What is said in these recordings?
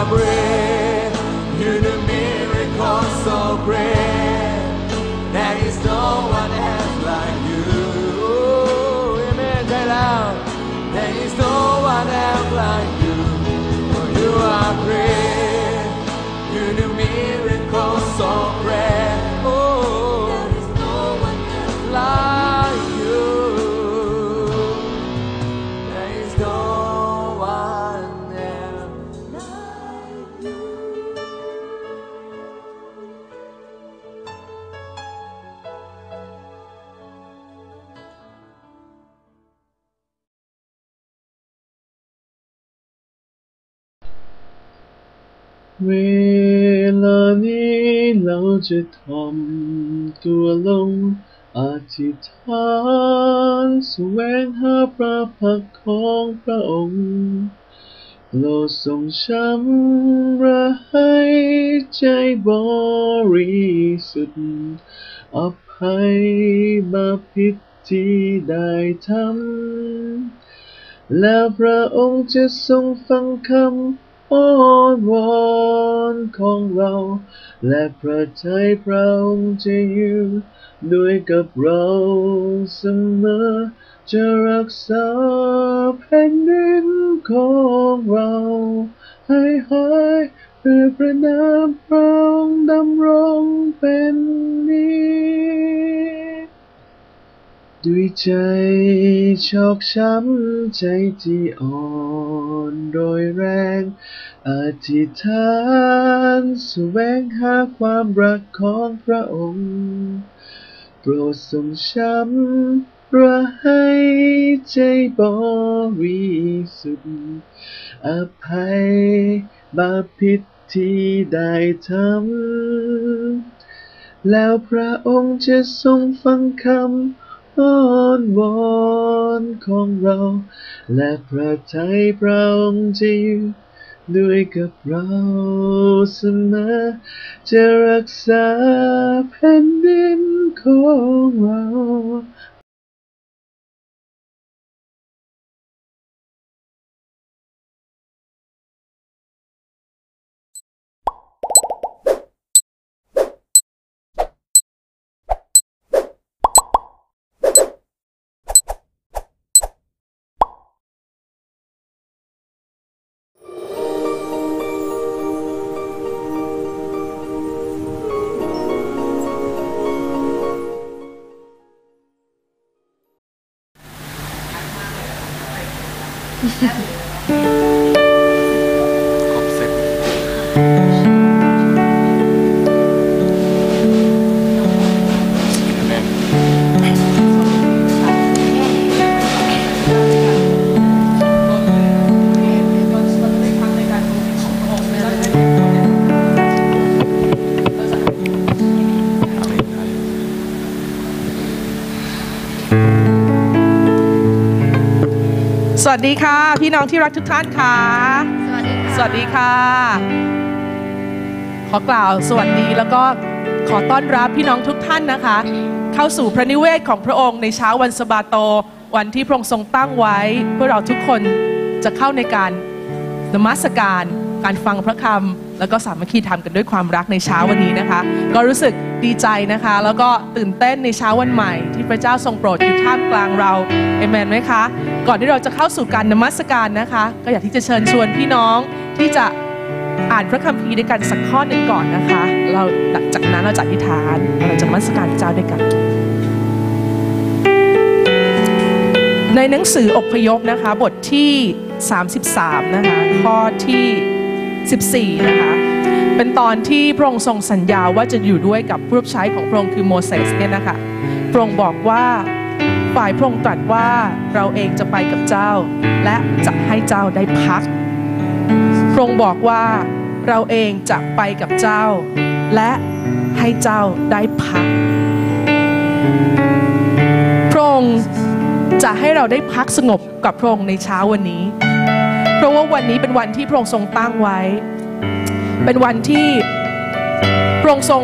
my breath. จะทอมตัวลงอธิษฐานแสวงหาพระพักของพระองค์โปรดทรงชำระให้ใจบริสุทธิ์อภัยบาปผิดที่ได้ทำแล้วพระองค์จะทรงฟังคำ อ้อนวอนของเรา และพระทัยพระองค์จะอยู่ด้วยกับเราเสมอ จะรักษาแผ่นดินของเรา ให้หายด้วยพระนามพระองค์ดำรงเป็นนิจ ด้วยใจชอกช้ำใจที่อ่อนโดยแรงอธิษฐานแสวงหาความรักของพระองค์ โปรดทรงช้ำระให้ใจบริสุทธิ์อภัยบาปผิดที่ได้ทำแล้วพระองค์จะทรงฟังคำ อ้อนวอนของเรา และพระทัยพระองค์จะอยู่ด้วยกับเราเสมอ จะรักษาแผ่นดินของเรา สดีค่ะ พี่น้องที่รักทุกท่านค่ะ สวัสดีค่ะ สวัสดีค่ะ ขอกล่าวสวัสดีแล้วก็ขอต้อนรับพี่น้องทุกท่านนะคะ เข้าสู่พระนิเวศของพระองค์ในเช้าวันสะบาโต วันที่พระองค์ทรงตั้งไว้เพื่อเราทุกคนจะเข้าในการนมัสการ การฟังพระคำแล้วก็สามัคคีธรรมกันด้วยความรักในเช้าวันนี้นะคะ ก็รู้สึกดีใจนะคะ แล้วก็ตื่นเต้นในเช้าวันใหม่ ที่พระเจ้าทรงโปรดอยู่ท่ามกลางเราเอเมนไหมคะ ก่อนที่เราจะเข้าสู่การนมัสการนะคะ ก็อยากที่จะเชิญชวนพี่น้องที่จะอ่านพระคัมภีร์ด้วยกันสักข้อหนึ่งก่อนนะคะ เราจากนั้นเราจะอธิษฐานเราจะมัสการพระเจ้าด้วยกัน ในหนังสืออพยพนะคะ บทที่ 33 นะคะ ข้อที่ 14 นะคะ เป็นตอนที่พระองค์ทรงสัญญาว่าจะอยู่ด้วยกับผู้รับใช้ของพระองค์คือโมเสสเนี่ยนะคะ พระองค์บอกว่า ฝ่ายพระองค์ตรัสว่าเราเองจะไปกับเจ้า และจะให้เจ้าได้พัก พระองค์บอกว่าเราเองจะไปกับเจ้า และให้เจ้าได้พัก พระองค์จะให้เราได้พักสงบกับพระองค์ในเช้าวันนี้ เพราะว่าวันนี้เป็นวันที่พระองค์ทรงตั้งไว้ เป็นวันที่พระองค์ทรง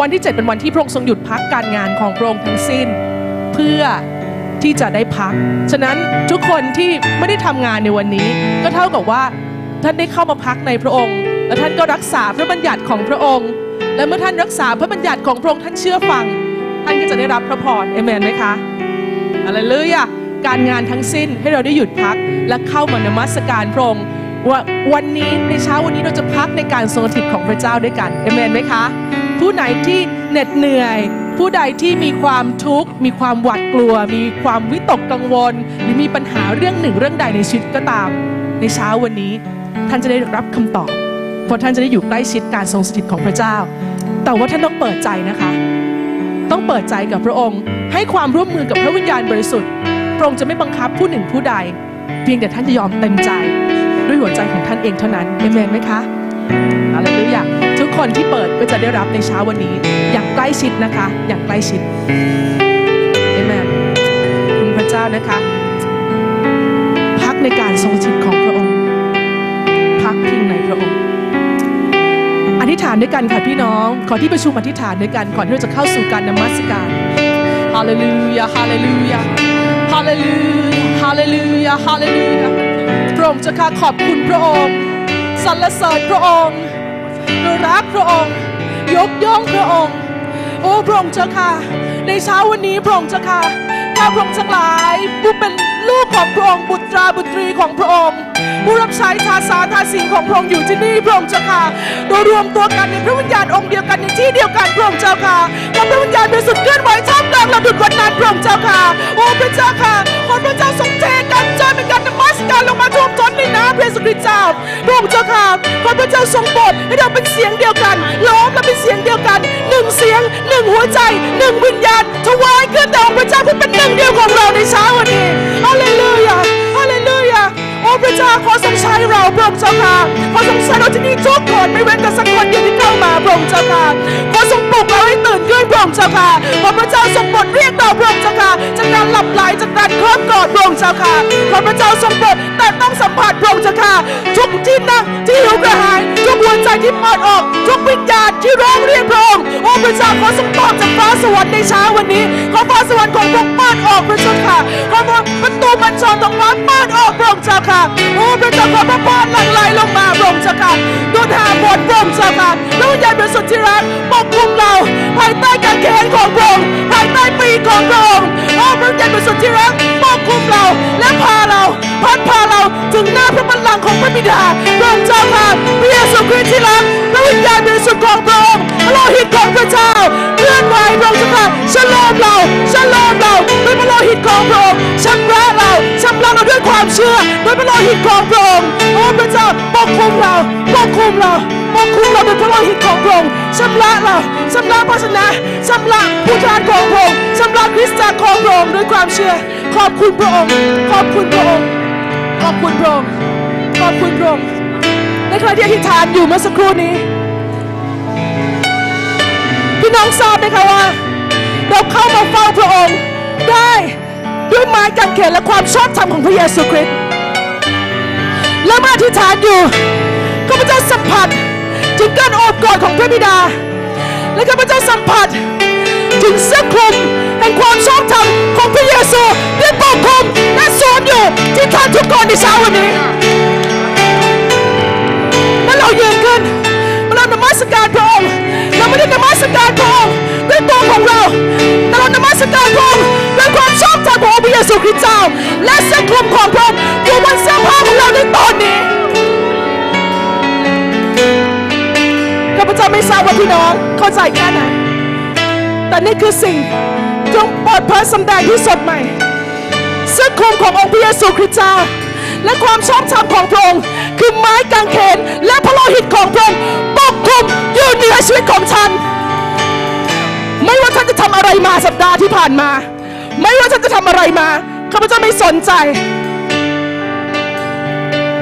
วันที่เจ็ดเป็นวันที่พระองค์ทรงหยุดพักการงานของพระองค์ทั้งสิ้น เพื่อที่จะได้พัก ฉะนั้นทุกคนที่ไม่ได้ทำงานในวันนี้ ก็เท่ากับว่าท่านได้เข้ามาพักในพระองค์ และท่านก็รักษาพระบัญญัติของพระองค์ และเมื่อท่านรักษาพระบัญญัติของพระองค์ท่านเชื่อฟัง ท่านก็จะได้รับพระพรเอเมนไหมคะอะไรเลยอะการงานทั้งสิ้นให้เราได้หยุดพักและเข้ามานมัสการพระองค์ว่าวันนี้ในเช้าวันนี้เราจะพักในการทรงสถิตของพระเจ้าด้วยกันเอเมนไหมคะ ผู้ไหนที่เหน็ดเหนื่อย ผู้ใดที่มีความทุกข์ มีความหวาดกลัว มีความวิตกกังวล หรือมีปัญหาเรื่องหนึ่งเรื่องใดในชีวิตก็ตาม ในเช้าวันนี้ ท่านจะได้รับคำตอบ เพราะท่านจะได้อยู่ใกล้ชิดการทรงสถิตของพระเจ้า แต่ว่าท่านต้องเปิดใจนะคะ ต้องเปิดใจกับพระองค์ ให้ความร่วมมือกับพระวิญญาณบริสุทธิ์พระองค์จะไม่บังคับผู้หนึ่งผู้ใด เพียงแต่ท่านจะยอมเต็มใจ ด้วยหัวใจของท่านเองเท่านั้นเอเมนไหมคะอะไรหรือยังทุกคนที่เปิดก็จะได้รับในเช้าวันนี้ อย่างใกล้ชิดนะคะ อย่างใกล้ชิดเอเมนคุณพระเจ้านะคะ พักในการทรงสถิตของพระองค์ พักพิงในพระองค์อธิษฐานด้วยกันค่ะพี่น้อง ขอที่ประชุมอธิษฐานด้วยกันก่อนที่เราจะเข้าสู่การนมัสการฮาเลลูยาฮาเลลูยาฮาเลลูยาฮาเลลูยาฮาเลลูยาพระองค์เจะค่ะขอบคุณพระองค์สรรเสริญพระองค์รักพระองค์ ยกย่องพระองค์ โอ้พระองค์เจ้าค่ะ ในเช้าวันนี้พระองค์เจ้าค่ะข้าพระองค์ทั้งหลายผู้เป็นลูกของพระองค์บุตราบุตรีของพระองค์ ผู้รับใช้ทาสาทาสีของพระองค์อยู่ที่นี่พระองค์เจ้าค่ะโดยรวมตัวกันในพระวิญญาณองค์เดียวกันในที่เดียวกันพระองค์เจ้าค่ะขอพระวิญญาณบริสุทธิ์เคลื่อนไหวท่ามกลางเราดุจวันนั้นพระองค์เจ้าค่ะโอ้พระเจ้าค่ะขอพระเจ้าทรงเทกันใจเป็นการนมัส การลงมาท่วมท้นในน้ำพระเยซูคริสต์เจ้าพระองค์เจ้าค่ะขอพระเจ้าทรงโปรดให้เราเป็นเสียงเดียวกันล้อมและเป็นเสียงเดียวกันหนึ่งเสียงหนึ่งหัวใจหนึ่งวิญญาณถวายขึ้นต่อพระเจ้าเพื่อเป็นหนึ่งเดียวของเราในเช้าวันนี้ฮาเลลูยา พระเจ้าขอทรงใช้เราพระองค์เจ้าค่ะขอทรงใช้เราที่นี่ทุกคนไม่เว้นแต่สักคนเดียวที่เข้ามาพระองค์เจ้าค่ะขอทรงปลุกเราให้ตื่นขึ้นพระองค์เจ้าค่ะขอพระเจ้าทรงบทเรียกเราพระองค์เจ้าค่ะจากการหลับไหลจากการครอบกอดพระองค์เจ้าค่ะขอพระเจ้าทรงบทแต่ต้องสัมผัสพระองค์เจ้าค่ะทุกที่นั่งที่หิวกระหายทุกหัวใจที่ปิดออกทุกวิญญาณที่ร้องเรียกพระองค์โอ้พระเจ้าขอทรงตอบจากฟ้าสวรรค์ในเช้าวันนี้ขอฟ้าสวรรค์ของพระองค์เปิดออกพระเจ้าค่ะขอประตูบัญชรของฟ้าเปิดออกพระองค์เจ้าค่ะโอ้พระเจ้าขอพระพรหลั่งไหลลงมาพระองค์เจ้าค่ะดูทางบนพระองค์เจ้าค่ะแล้ววิญญาณบริสุดที่รักปกคลุมเรา ภายใต้การแขนของพระองค์ภายใต้ปีของพระองค์โอ้พระวิญญาเป็นสุดที่รักปกคลุมเราและพาเราพัดพาเราถึงหน้าพระบัลลังก์ของพระบิดาพระองค์เจ้าค่ะพระเยซูคริสต์ที่รัก วิญญาณบริสุทธิ์ของพระองค์พระโลหิตของพระเจ้าเคลื่อนไหวพระองค์เจ้าค่ะชโลมเราชโลมเราด้วยพระโลหิตของพระองค์ชำระเราชำระเราด้วยความเชื่อด้วยพระโลหิตของพระองค์โอ้พระเจ้าปกคุมเราปกคุมเราปกคุมเราด้วยพระโลหิตของพระองค์ชำระเราชำระพระชนะชำระผู้ทานของพระองค์ชำระคริสตจักรของพระองค์ด้วยความเชื่อ ขอบคุณพระองค์ ขอบคุณพระองค์ขอบคุณพระองค์ขอบคุณพระองค์ในขณะที่อธิษฐานอยู่เมื่อสักครู่นี้ พี่น้องทราบไหมคะว่า เราเข้ามาเฝ้าพระองค์ได้ด้วยไม้กางเขนและความชอบธรรมของพระเยซูคริสต์และมาอธิษฐานอยู่ข้าพเจ้าสัมผัสถึงการโอบกอดของพระบิดา และข้าพเจ้าสัมผัสถึงเสื้อคลุมแห่งความชอบธรรมของพระเยซูได้ปกคลุมและสวมอยู่ที่ท่านทุกคนในเช้าวันนี้เมื่อเรายืนขึ้น สการพระองค์ด้วยตัวของเราต่เรานมัสการพระองค์ด้วยความชอบธรรมของพระเยซูคริสต์เจ้า และสื้อคมของพระองค์อยู่บนเสื้อผ้าของเราในตอนนี้ข้าพเจ้าไม่ทราบว่าพี่น้องเข้าใจแค่ไหนแต่นี่คือสิ่งจงเปิดเผยสำแดงที่สดใหม่เสื้อคลุมขององค์พระเยซูคริสต์เจ้าและความชอบธรรมของพระองค์คือไม้กางเขนและพระโลหิตของพระองค์ปกคลุมอยู่เหนือชีวิตของฉัน ไม่ว่าท่านจะทำอะไรมาสัปดาห์ที่ผ่านมา ไม่ว่าท่านจะทำอะไรมาข้าพเจ้าไม่สนใจ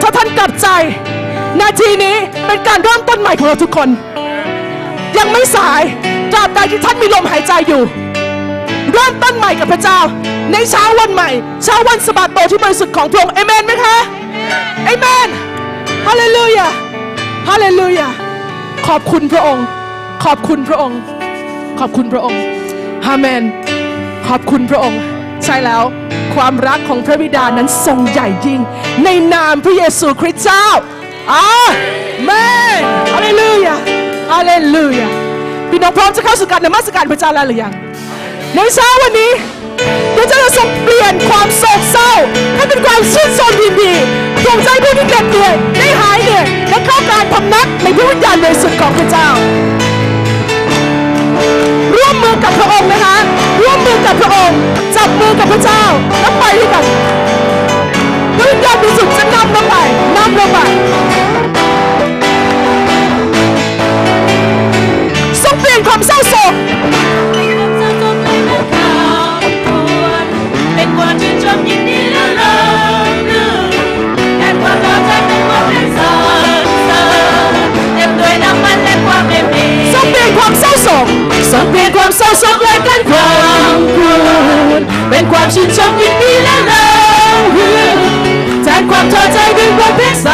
ถ้าท่านกลับใจ นาทีนี้เป็นการเริ่มต้นใหม่ของเราทุกคน ยังไม่สายตราบใดที่ท่านมีลมหายใจอยู่ เริ่มต้นใหม่กับพระเจ้า ในเช้าวันใหม่ เช้าวันสะบาโตที่บริสุทธิ์ของพระองค์เอเมนไหมคะเอเมนฮาเลลูยาฮาเลลูยาขอบคุณพระองค์ ขอบคุณพระองค์ ขอบคุณพระองค์อาเมน ขอบคุณพระองค์ ใช่แล้ว ความรักของพระบิดานั้นทรงใหญ่ยิ่ง ในนามพระเยซูคริสต์เจ้าอาเมนฮาเลลูยาฮาเลลูยาพี่น้องพร้อมจะเข้าสู่การนมัสการพระเจ้าแล้วหรือยังในเช้าวันนี้พระเจ้าจะทรงเปลี่ยนความโศกเศร้าให้เป็นความชื่นชมยินดีดวงใจผู้ที่เหน็ดเหนื่อยได้หายเหนื่อยและเข้าการพำนักในพระวิญญาณบริสุทธิ์ของพระเจ้า อกับพระองค์นะคะ ร่วมมือกับพระองค์ จับมือกับพระเจ้า แล้วไปด้วยกันพระวิญญาณบริสุทธิ์จะนำเราไปนำเราไปทรงเปลี่ยนความเศร้าโศกเป็นความชื่นชมยินดี เปลี่ยนความเศร้าโศกทรงเปลี่ยนความเศร้าโศกและการครองครวญเป็นความชื่นชมยินดีและเลิศรื่นแทนความท้อใจด้วยความเป็นสร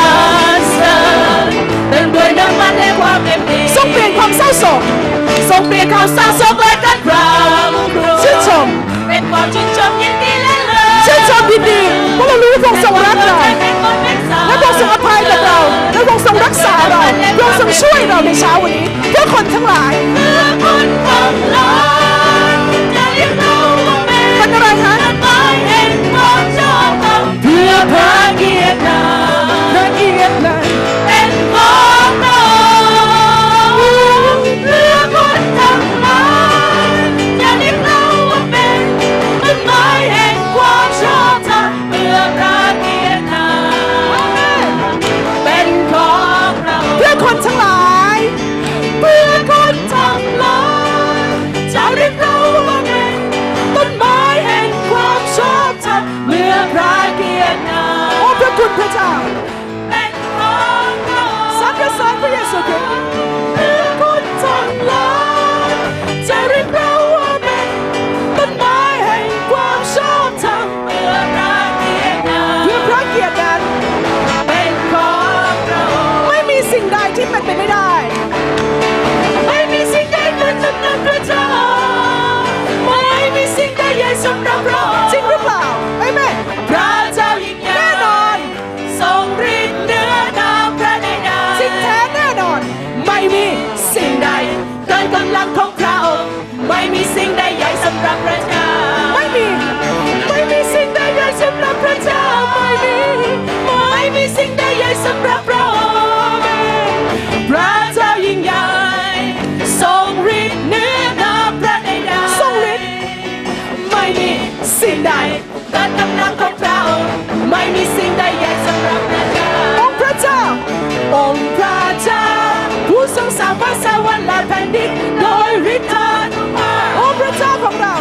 รเสริญเต็มด้วยน้ำมันและความเอ็มดีทรงเปลี่ยนความเศร้าโศกทรงเปลี่ยนความเศร้าโศกและการครองครวญชื่นชมเป็นความชื่นชมยินดีและเลิศชื่นชมยินดีเพราะเรารู้ว่าพระองค์ทรงรักเราเป็นความเป็นสรรและพระองค์ทรงอภัยกับเราและพระองค์ทรงรักษาเรา พระองค์ทรงช่วยเราในเช้าวันนี้เพื่อคนทั้งหลายเพื่อคนทั้งหลายจะเรียกเราว่าเป็นเป็นอะไรคะไม้แห่งความชอบธรรมเพื่อพระ โอ้ ของพระองค์ไม่มีสิ่งใดใหญ่สำหรับพระเจ้าองค์พระเจ้า องค์พระเจ้า ผู้ทรงสร้างฟ้าสวรรค์และแผ่นดินโดยฤทธานุภาพองค์พระเจ้าของเรา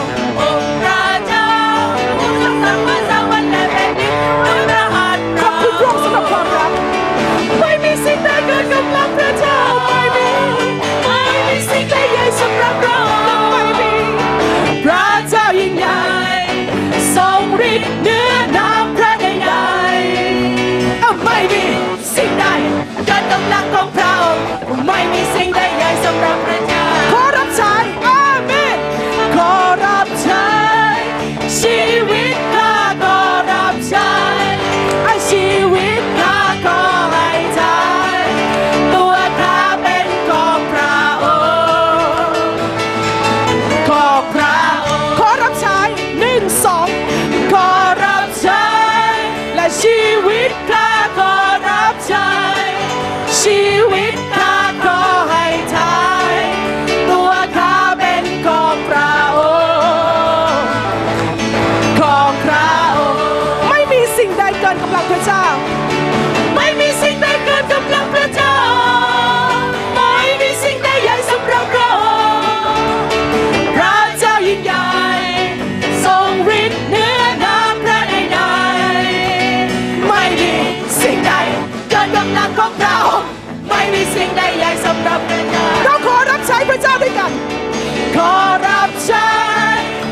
ขอรับใช้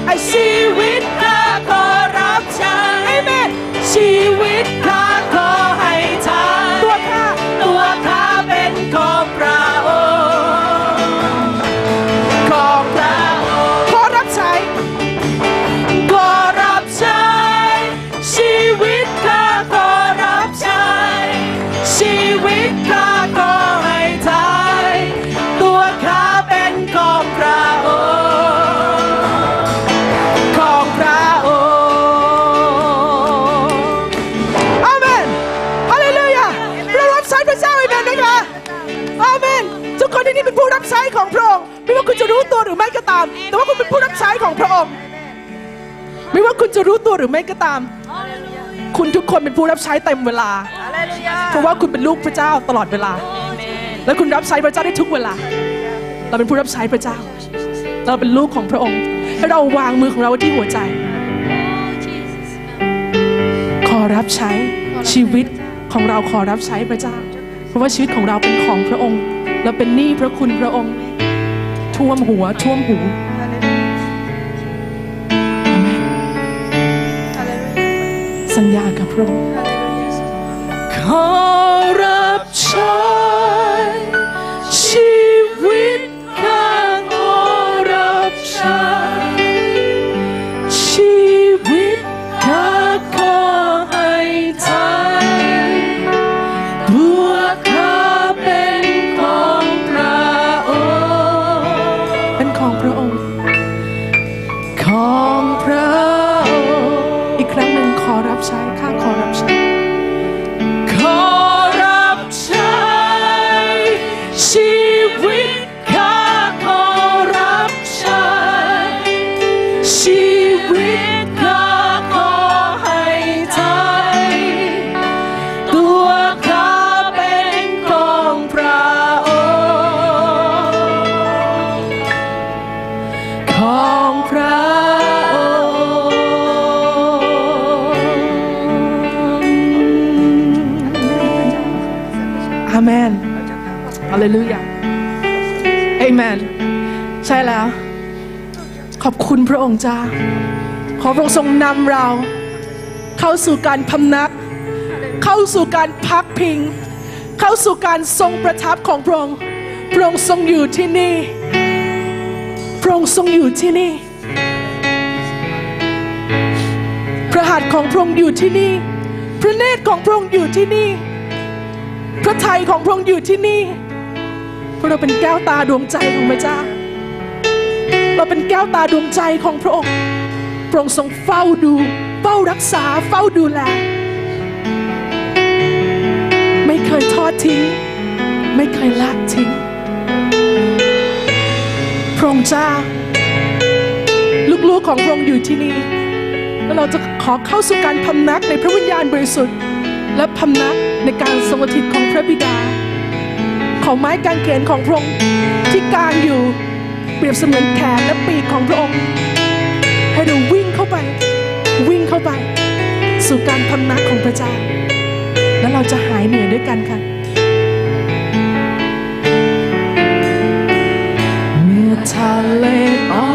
ไอชีวิตข้าขอรับใช้เอเมนชีวิต ของพระองค์ ไม่ว่าคุณจะรู้ตัวหรือไม่ก็ตาม คุณทุกคนเป็นผู้รับใช้เต็มเวลา เพราะว่าคุณเป็นลูกพระเจ้าตลอดเวลา และคุณรับใช้พระเจ้าได้ทุกเวลา เราเป็นผู้รับใช้พระเจ้า เราเป็นลูกของพระองค์ ให้เราวางมือของเราไว้ที่หัวใจ ขอรับใช้ชีวิตของเราขอรับใช้พระเจ้า เพราะว่าชีวิตของเราเป็นของพระองค์ เราเป็นหนี้พระคุณพระองค์ ท่วมหัวท่วมหู สัญญากับพระองค์ขอรับใช้ อบคุณพระองค์จ้า ขอพระองค์ทรงนำเรา เข้าสู่การพำนัก เข้าสู่การพักพิง เข้าสู่การทรงประทับของพระองค์ พระองค์ทรงอยู่ที่นี่ พระองค์ทรงอยู่ที่นี่ พระหัตถ์ของพระองค์อยู่ที่นี่ พระเนตรของพระองค์อยู่ที่นี่ พระทัยของพระองค์อยู่ที่นี่เพราะเราเป็นแก้วตาดวงใจของพระเจ้า ก้วตาดวงใจของพระองค์พระองค์ทรงเฝ้าดู เฝ้ารักษาเฝ้าดูแล ไม่เคยทอดทิ้ง ไม่เคยละทิ้ง พระองค์เจ้า ลูกๆของพระองค์อยู่ที่นี่แล้วเราจะขอเข้าสู่การพำนักในพระวิญญาณบริสุทธิ์ และพำนักในการทรงสถิตของพระบิดา ของไม้กางเขนของพระองค์ที่กางอยู่ เปรียบเสมือนแขนและปีกของพระองค์ ให้เราวิ่งเข้าไป วิ่งเข้าไป สู่การพำนักของพระเจ้า แล้วเราจะหายเหนื่อยด้วยกันค่ะเมื่อทะเลอ่อน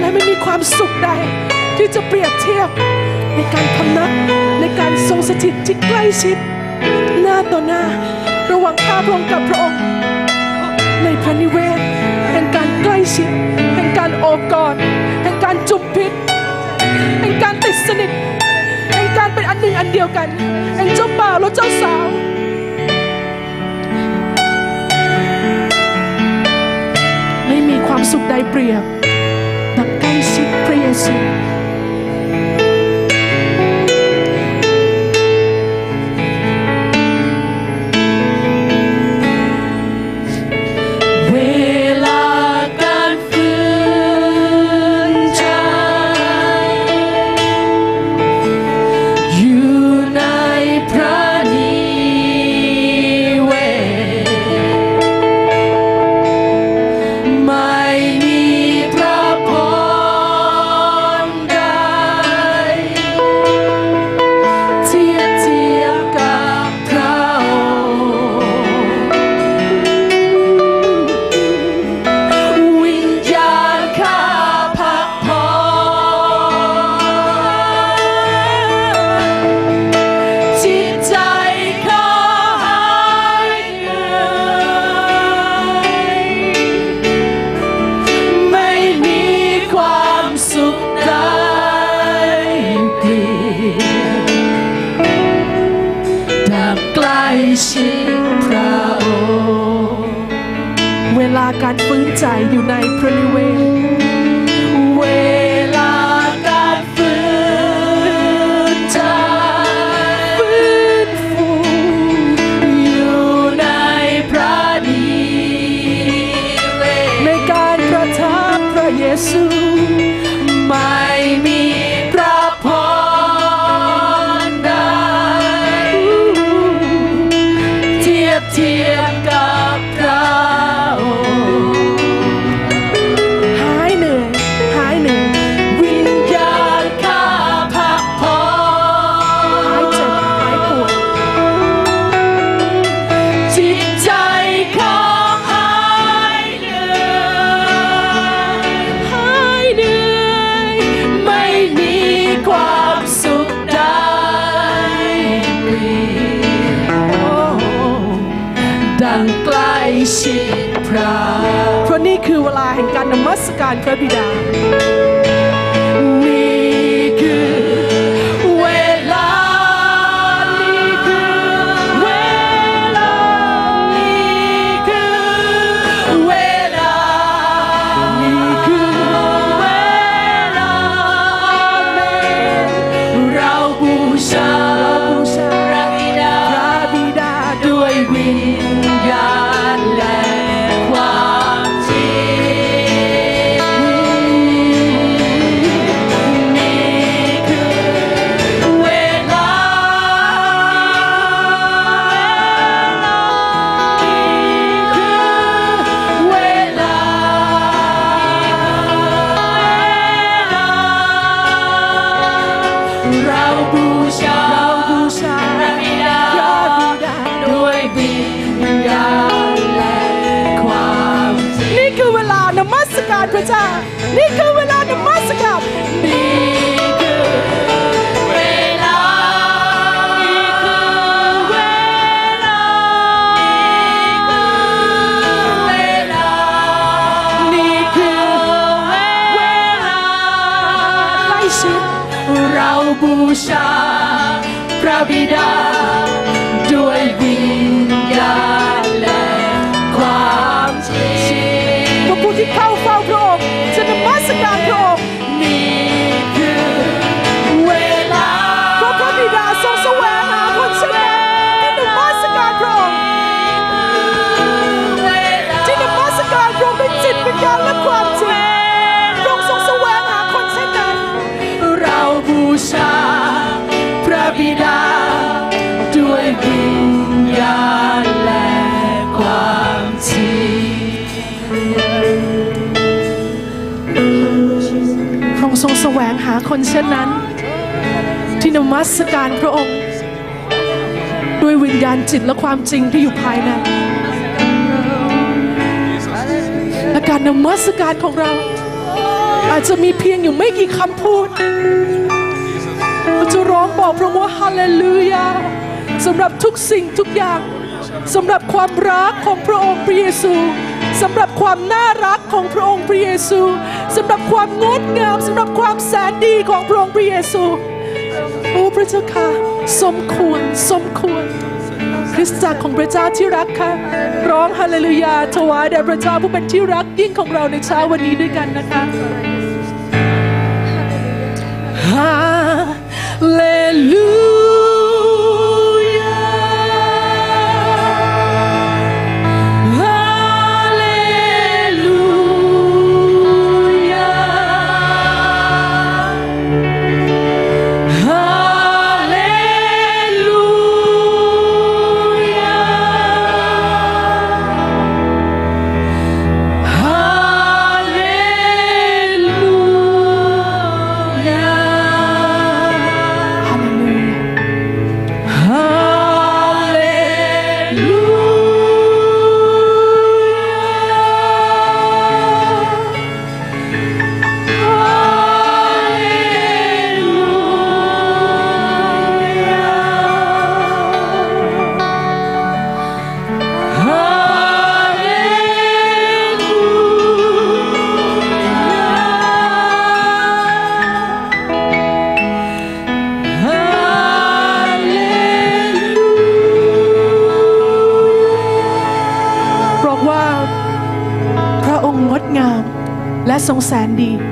และไม่มีความสุขใด ที่จะเปรียบเทียบในการพำนักในการทรงสถิตที่ใกล้ชิด หน้าต่อหน้า ระหว่างข้าพระองค์กับพระองค์ ในพระนิเวศแห่งการใกล้ชิดแห่งการโอบกอดแห่งการจุบพิษแห่งการติดสนิทแห่งการเป็นอันหนึ่งอันเดียวกันแห่งเจ้าบ่าวและเจ้าสาวไม่มีความสุขใดเปรียบ see. ความงดงามสำหรับความแสนดีของพระองค์พระเยซู โอ้พระเจ้าค่ะ สมควร สมควร คริสตจักรของพระเจ้าที่รักค่ะ ร้องฮาเลลูยา ถวายแด่พระเจ้าผู้เป็นที่รักยิ่งของเราในเช้าวันนี้ด้วยกันนะคะฮาเลลู ต้อ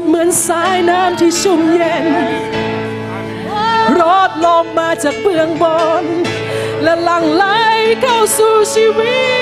ดเหมือนสายน้ำที่ชุ่มเย็นรอดลงมาจากเบื้องบน และหลั่งไหลเข้าสู่ชีวิต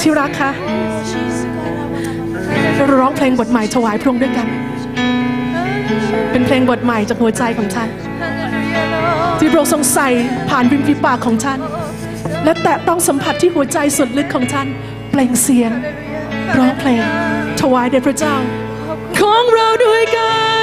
ที่รักคะเราร้องเพลงบทใหม่ถวายพระองค์ด้วยกัน เป็นเพลงบทใหม่จากหัวใจของท่านที่พระองค์ทรงใส่ผ่านริมฝีปากของท่านและแตะต้องสัมผัสที่หัวใจสุดลึกของท่านเปล่งเสียงร้องเพลงถวายแด่พระเจ้า ของเราด้วยกัน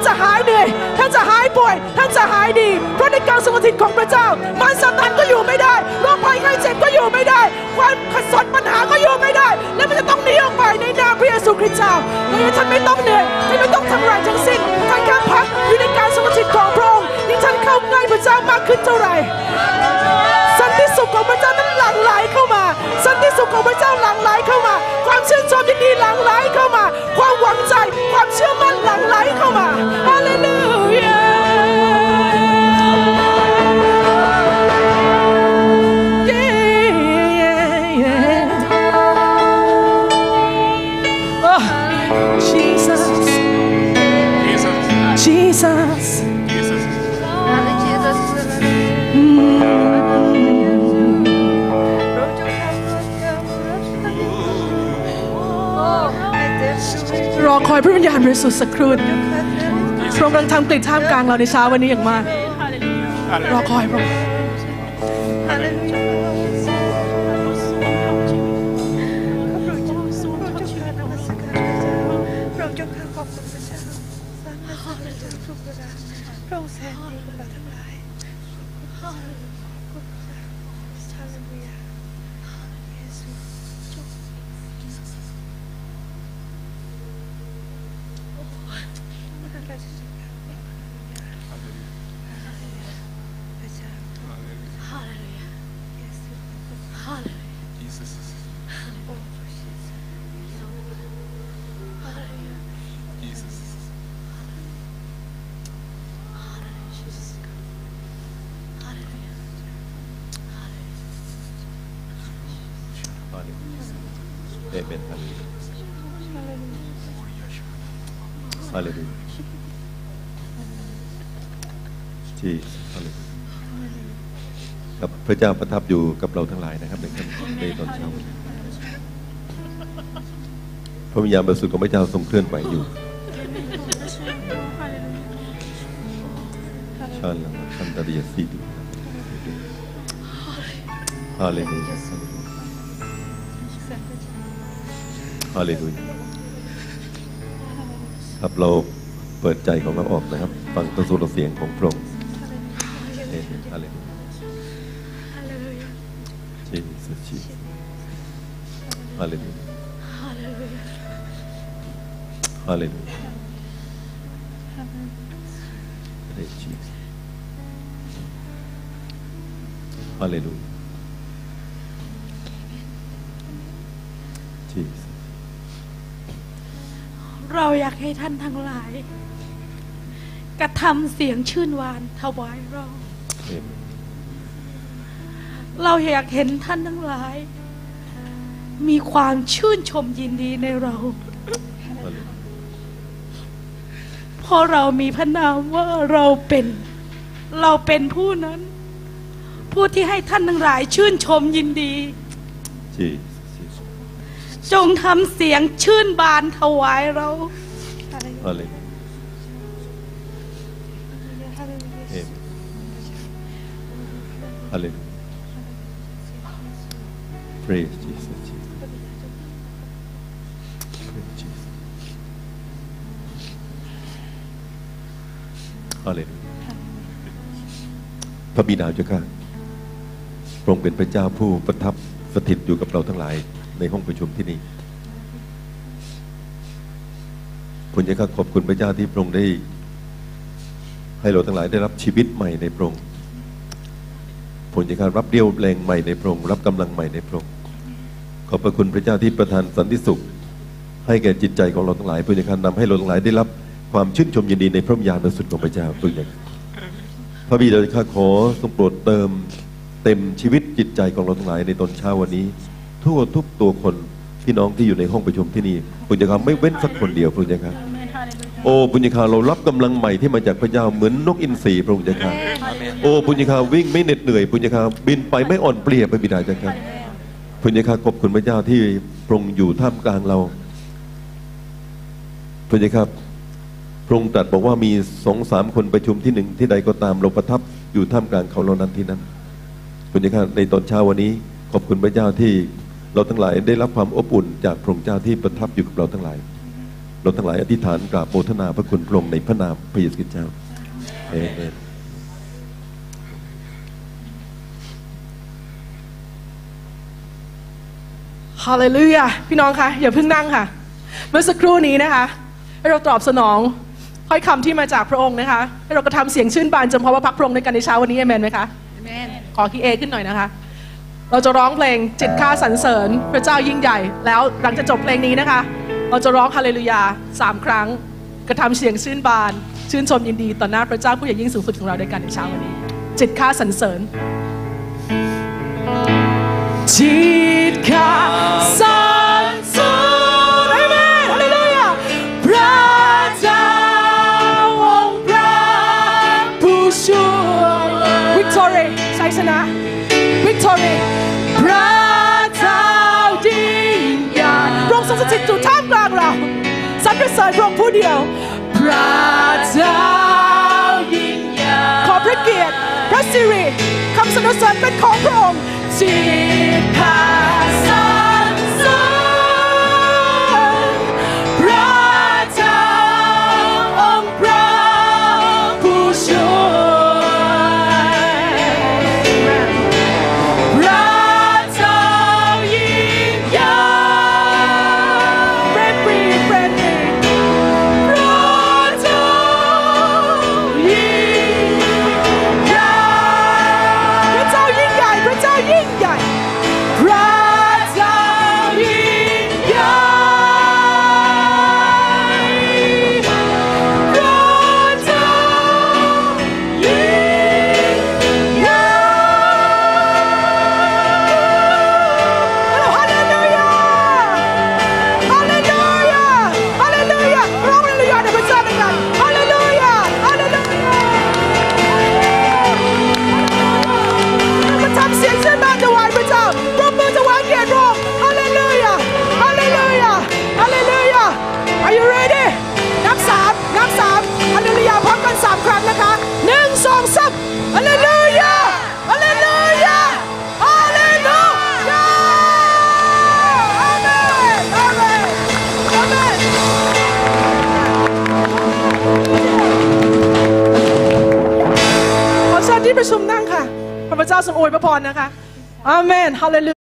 านจะหายเหนื่อย ท่านจะหายป่วย ท่านจะหายดี เพราะในการทรงสถิตของพระเจ้า มันสตันก็อยู่ไม่ได้ โรคภัยไข้เจ็บก็อยู่ไม่ได้ ความขัดสนปัญหาก็อยู่ไม่ได้ และมันจะต้องหนีออกไปในนามพระเยซูคริสต์เจ้าดังนั้นท่านไม่ต้องเหนื่อย ท่านไม่ต้องทำอะไรทั้งสิ้น ท่านแค่พักอยู่ในการทรงสถิตของพระองค์ยิ่งท่านเข้าใกล้พระเจ้ามากขึ้นเท่าไหร่ สันติสุขของพระเจ้านั้นหลั่งไหลเข้ามา สันติสุขของพระเจ้าหลั่งไหลเข้ามา ความชื่นชมยินดีหลั่งไหลเข้ามา ความหวังใจควา คอยพระวิญญาณบริสุทธิ์สักครู่หนึ่งพระองค์กำลังทำกลิ่นท่ามกลางเราในเช้าวันนี้อย่างมากรอคอยพระองค์เราจะข้าขอบคุณพระเจ้าสรรเสริญพระเจ้าทุกเวลาพระองค์แสนดีกับเราทั้งหลาย เอเมนฮาเลลูยาที่ฮาเลลูยาครับพระเจ้าประทับอยู่กับเราทั้งหลายนะครับในค่ำในตอนเช้าวันนี้พระวิญญาณบริสุทธิ์ของพระเจ้าทรงเคลื่อนไหวอยู่ชาลาคันตาริยสีดูฮาเลลูยา ฮาเลลูยาครับเราเปิดใจของเราออกนะครับ ฟังพระสุรเสียงของพระองค์ สียงชื่นหวานถวายเรา Amen. เราอยากเห็นท่านทั้งหลาย มีความชื่นชมยินดีในเรา Hallelujah. เพราะเรามีพระนามว่าเราเป็น เราเป็นผู้นั้น ผู้ที่ให้ท่านทั้งหลายชื่นชมยินดี Jesus. Jesus. จงทำเสียงชื่นบานถวายเรา Praise Jesus. Jesus. Praise Jesus. Hallelujah. พระบิดาเจ้าข้าพระองค์เป็นพระเจ้าผู้ประทับสถิตอยู่กับเราทั้งหลายในห้องประชุมที่นี่ผมจะข้าขอบคุณพระเจ้าที่พระองค์ได้ ให้เราทั้งหลายได้รับชีวิตใหม่ในพระองค์ผมจะรับเรี่ยวแรงใหม่ในพระองค์รับกำลังใหม่ในพระองค์ ขอบพระคุณพระเจ้าที่ประทานสันติสุข ให้แก่จิตใจของเราทั้งหลายเพื่อจะนำให้เราทั้งหลายได้รับความชื่นชมยินดีในพระวิญาณสุทธิ์ของพระเจ้าเพื่ออย่าพระบิดาข้าขอทรงโปรดเติมเต็มชีวิตจิตใจของเราทั้งหลายในตอนเช้าวันนี้ ทั่วทุกตัวคนพี่น้องที่อยู่ในห้องประชุมที่นี่ปุญญาคาไม่เว้นสักคนเดียวปุญญาคาโอ้ปุญญาคาเรารับกำลังใหม่ที่มาจากพระเจ้าเหมือนนกอินทรีพระองค์เจ้าค่ะโอ้ปุญญาคาวิ่งไม่เหน็ดเหนื่อยปุญญาคาบินไปไม่อ่อนเปลี่ยพระบิดาเจ้าค่ะ ปุญญาคาขอบคุณพระเจ้าที่พระองค์อยู่ท่ามกลางเราปุญญาคาพระองค์ตรัสบอกว่ามีสองสามคนประชุมที่หนึ่งที่ใดก็ตามเราประทับอยู่ท่ามกลางเขาเหล่านั้นที่นั้นปุญญาคาในตอนเช้าวันนี้ขอบคุณพระเจ้าที่เราทั้งหลายได้รับความอบอุ่นจากพระองค์เจ้าที่ประทับอยู่กับเราทั้งหลาย เราทั้งหลายอธิษฐานกราบโมทนาพระคุณพระองค์ในพระนามพระเยซูคริสต์เจ้าเอเมน ฮาเลลูยาพี่น้องคะอย่าเพิ่งนั่งค่ะ เมื่อสักครู่นี้นะคะให้เราตอบสนองถ้อยคำที่มาจากพระองค์นะคะให้เรากระทำเสียงชื่นบานจำเพราะว่าพักพระองค์ในการในเช้าวันนี้เอเมนไหมคะเอเมนขอคีย์เอขึ้นหน่อยนะคะ เราจะร้องเพลงจิตข้าสรรเสริญพระเจ้ายิ่งใหญ่ แล้วหลังจากจบเพลงนี้นะคะ เราจะร้องฮาเลลูยาสามครั้ง กระทำเสียงชื่นบาน ชื่นชมยินดีต่อหน้าพระเจ้าผู้ใหญ่ยิ่งสูงสุดของเราในการในเช้าวันนี้ จิตข้าสรรเสริญ จิตข้าสรรเสริญอาเมนฮาเลลูยาพระเจ้าองค์พระผู้ช่วย victory ชัยชนะ victory พระเจ้ายิ่งใหญ่พระองค์ทรงสถิตอยู่ท่ามกลางเราสรรเสริญพระองค์ผู้เดียวพระเจ้ายิ่งใหญ่ขอพระเกียรติพระสิริคำสรรเสริญเป็นของพระองค์ จิต ประชุมนั่งค่ะ พระเจ้าทรงอวยพระพรนะคะอาเมนฮาเลลู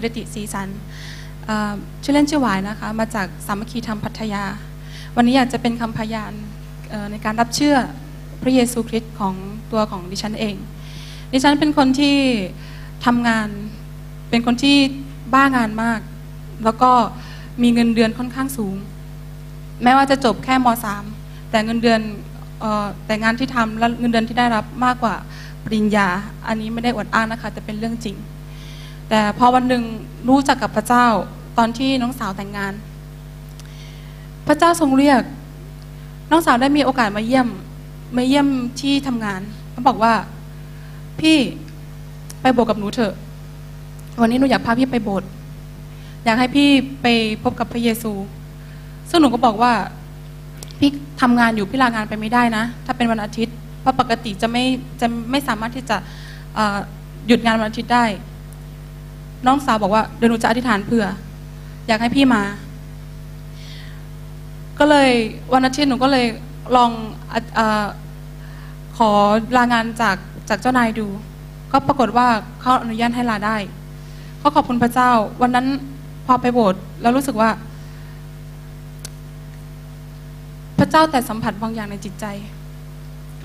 กิรติศรีสันชื่อเล่นชื่อหวายนะคะ มาจากสามัคคีธรรมพัทยา วันนี้อยากจะเป็นคำพยานในการรับเชื่อพระเยซูคริสต์ของตัวของดิฉันเอง ดิฉันเป็นคนที่ทำงาน เป็นคนที่บ้างานมาก แล้วก็มีเงินเดือนค่อนข้างสูง แม้ว่าจะจบแค่ม .3 แต่เงินเดือนออแต่งานที่ทำและเงินเดือนที่ได้รับมากกว่าปริญญา อันนี้ไม่ได้อวดอ้างนะคะแต่เป็นเรื่องจริง แต่พอวันหนึ่งรู้จักกับพระเจ้าตอนที่น้องสาวแต่งงาน พระเจ้าทรงเรียก น้องสาวได้มีโอกาสมาเยี่ยมมาเยี่ยมที่ทำงานเขาบอกว่า พี่ไปโบสถ์กับหนูเถอะ วันนี้หนูอยากพาพี่ไปโบสถ์อยากให้พี่ไปพบกับพระเยซู ซึ่งหนูก็บอกว่า พี่ทำงานอยู่พี่ลางานไปไม่ได้นะ ถ้าเป็นวันอาทิตย์เพราะปกติจะไม่จะไม่สามารถที่จะหยุดงานวันอาทิตย์ได้ น้องสาวบอกว่าเดี๋ยวหนูจะอธิษฐานเผื่อ อยากให้พี่มา ก็เลยวันอาทิตย์หนูก็เลยลองออขอลางานจากจากเจ้านายดู ก็ปรากฏว่าเขาอนุญาตให้ลาได้ก็ขอบคุณพระเจ้า วันนั้นพอไปโบสถ์แล้วรู้สึกว่า พระเจ้าแต่สัมผัสบางอย่างในจิตใจ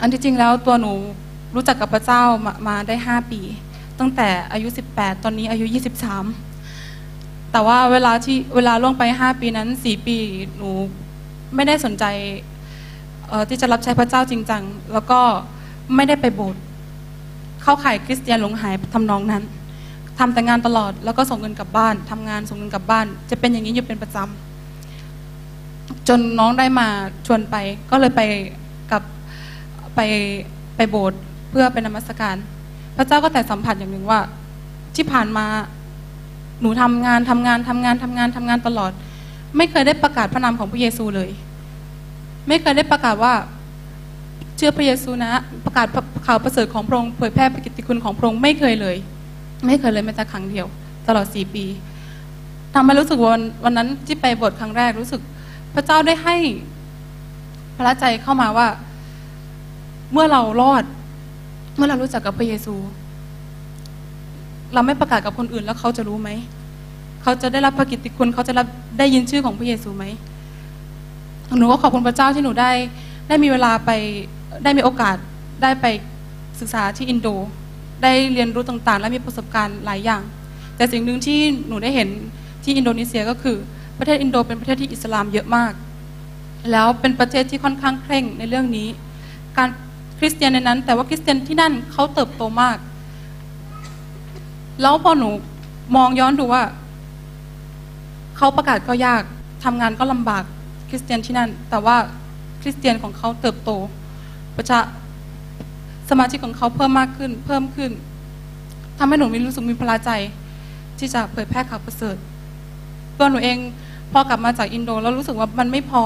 อันที่จริงแล้วตัวหนูรู้จักกับพระเจ้ามามาได้ห้าปี ตั้งแต่อายุ 18 ตอนนี้อายุ 23 แต่ว่าเวลาที่เวลาล่วงไป 5 ปีนั้น 4 ปีหนูไม่ได้สนใจที่จะรับใช้พระเจ้าจริงจังแล้วก็ไม่ได้ไปโบสถ์เข้าข่ายคริสเตียนหลงหายทำนองนั้นทำแต่งานตลอดแล้วก็ส่งเงินกลับบ้านทำงานส่งเงินกลับบ้าน จะเป็นอย่างนี้อยู่เป็นประจำจนน้องได้มาชวนไป ก็เลยไปกับไปไปโบสถ์เพื่อเป็นนมัสการ พระเจ้าก็แต่สัมผัสอย่างหนึ่งว่า ที่ผ่านมาหนูทำงานทำงานทำงานทำงานทำงานตลอด ไม่เคยได้ประกาศพระนามของพระเยซูเลย ไม่เคยได้ประกาศว่า เชื่อพระเยซูนะ ประกาศข่าวประเสริฐของพระองค์เผยแพร่พระกิตติคุณของพระองค์ไม่เคยเลย ไม่เคยเลยแม้แต่ครั้งเดียว ตลอดสี่ปีทำให้รู้สึกวันวันนั้นที่ไปบสถ์ครั้งแรกรู้สึก พระเจ้าได้ให้พระใจเข้ามาว่า เมื่อเรารอด เมื่อเรารู้จักกับพระเยซู เราไม่ประกาศกับคนอื่นแล้วเขาจะรู้ไหม เขาจะได้รับพระกิตติคุณเขาจะรับได้ยินชื่อของพระเยซูไหมหนูก็ขอบคุณพระเจ้าที่หนูได้ ได้มีเวลาไปได้มีโอกาสได้ไปศึกษาที่อินโด ได้เรียนรู้ต่างๆ และมีประสบการณ์หลายอย่าง แต่สิ่งหนึ่งที่หนูได้เห็นที่อินโดนีเซียก็คือประเทศอินโดเป็นประเทศที่อิสลามเยอะมาก แล้วเป็นประเทศที่ค่อนข้างเคร่งในเรื่องนี้ การ คริสเตียนในนั้น แต่ว่าคริสเตียนที่นั่นเขาเติบโตมาก แล้วพอหนูมองย้อนดูว่าเขาประกาศก็ยากทำงานก็ลำบากคริสเตียนที่นั่น แต่ว่าคริสเตียนของเขาเติบโต ประชาสมาชิกของเขาเพิ่มมากขึ้น เพิ่มขึ้นทำให้หนูมีรู้สึกมีพลาใจ ที่จะเผยแพร่ข่าวประเสริฐตัวหนูเองพอกลับมาจากอินโด แล้วรู้สึกว่ามันไม่พอ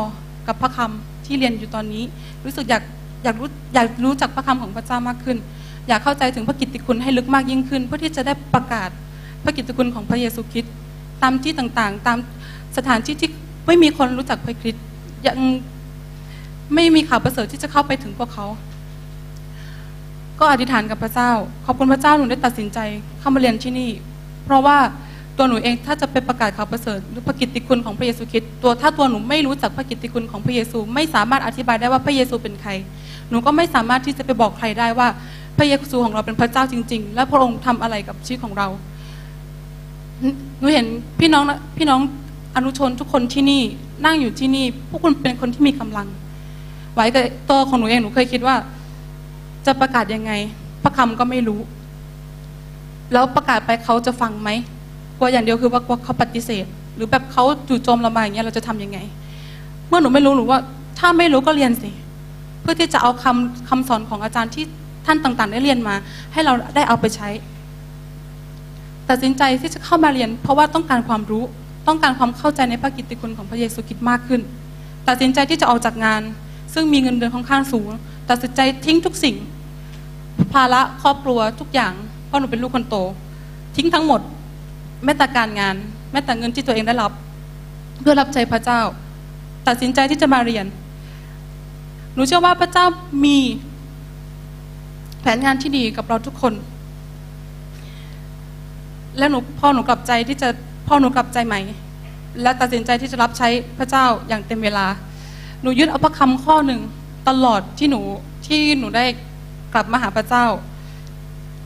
กับพระคำที่เรียนอยู่ตอนนี้ รู้สึกอยาก อยากรู้อยากรู้จักพระคำของพระเจ้ามากขึ้น อยากเข้าใจถึงพระกิตติคุณให้ลึกมากยิ่งขึ้น เพื่อที่จะได้ประกาศพระกิตติคุณของพระเยซูคริสต์ตามที่ต่างๆ ตามสถานที่ที่ไม่มีคนรู้จักพระคริสต์ยังไม่มีข่าวประเสริฐที่จะเข้าไปถึงพวกเขา ก็อธิษฐานกับพระเจ้า ขอบคุณพระเจ้าหนูได้ตัดสินใจเข้ามาเรียนที่นี่ เพราะว่าตัวหนูเองถ้าจะไปประกาศข่าวประเสริฐหรือพระกิตติคุณของพระเยซูคริสต์ตัวถ้าตัวหนูไม่รู้จักพระกิตติคุณของพระเยซู ไม่สามารถอธิบายได้ว่าพระเยซูเป็นใคร หนูก็ไม่สามารถที่จะไปบอกใครได้ว่า พระเยซูของเราเป็นพระเจ้าจริง ๆ และพระองค์ทำอะไรกับชีวิตของเราหนูเห็นพี่น้องพี่น้องอนุชนทุกคนที่นี่นั่งอยู่ที่นี่ พวกคุณเป็นคนที่มีกำลัง ไว้แต่ตัวของหนูเองหนูเคยคิดว่า จะประกาศยังไง พระคำก็ไม่รู้ แล้วประกาศไปเขาจะฟังไหมกลัวอย่างเดียวคือว่ากลัวเขาปฏิเสธ หรือแบบเขาจู่โจมเรามาอย่างเงี้ยเราจะทำยังไง เมื่อหนูไม่รู้หนูว่า ถ้าไม่รู้ก็เรียนสิ เพื่อที่จะเอาคำคำสอนของอาจารย์ที่ท่านต่างๆ ได้เรียนมา ให้เราได้เอาไปใช้ตัดสินใจที่จะเข้ามาเรียน เพราะว่าต้องการความรู้ต้องการความเข้าใจในพระกิตติคุณของพระเยซูคริสต์มากขึ้น ตัดสินใจที่จะออกจากงาน ซึ่งมีเงินเดือนค่อนข้างสูง ตัดสินใจทิ้งทุกสิ่ง ภาระครอบครัวทุกอย่างเพราะหนูเป็นลูกคนโต ทิ้งทั้งหมดแม้แต่การงาน แม้แต่เงินที่ตัวเองได้รับ เพื่อรับใช้พระเจ้า ตัดสินใจที่จะมาเรียน หนูเชื่อว่าพระเจ้ามีแผนงานที่ดีกับเราทุกคน แล้วหนูพ่อหนูกลับใจที่จะพ่อหนูกลับใจใหม่ และตัดสินใจที่จะรับใช้พระเจ้าอย่างเต็มเวลา หนูยึดเอาพระคำข้อหนึ่งตลอดที่หนูที่หนูได้กลับมาหาพระเจ้า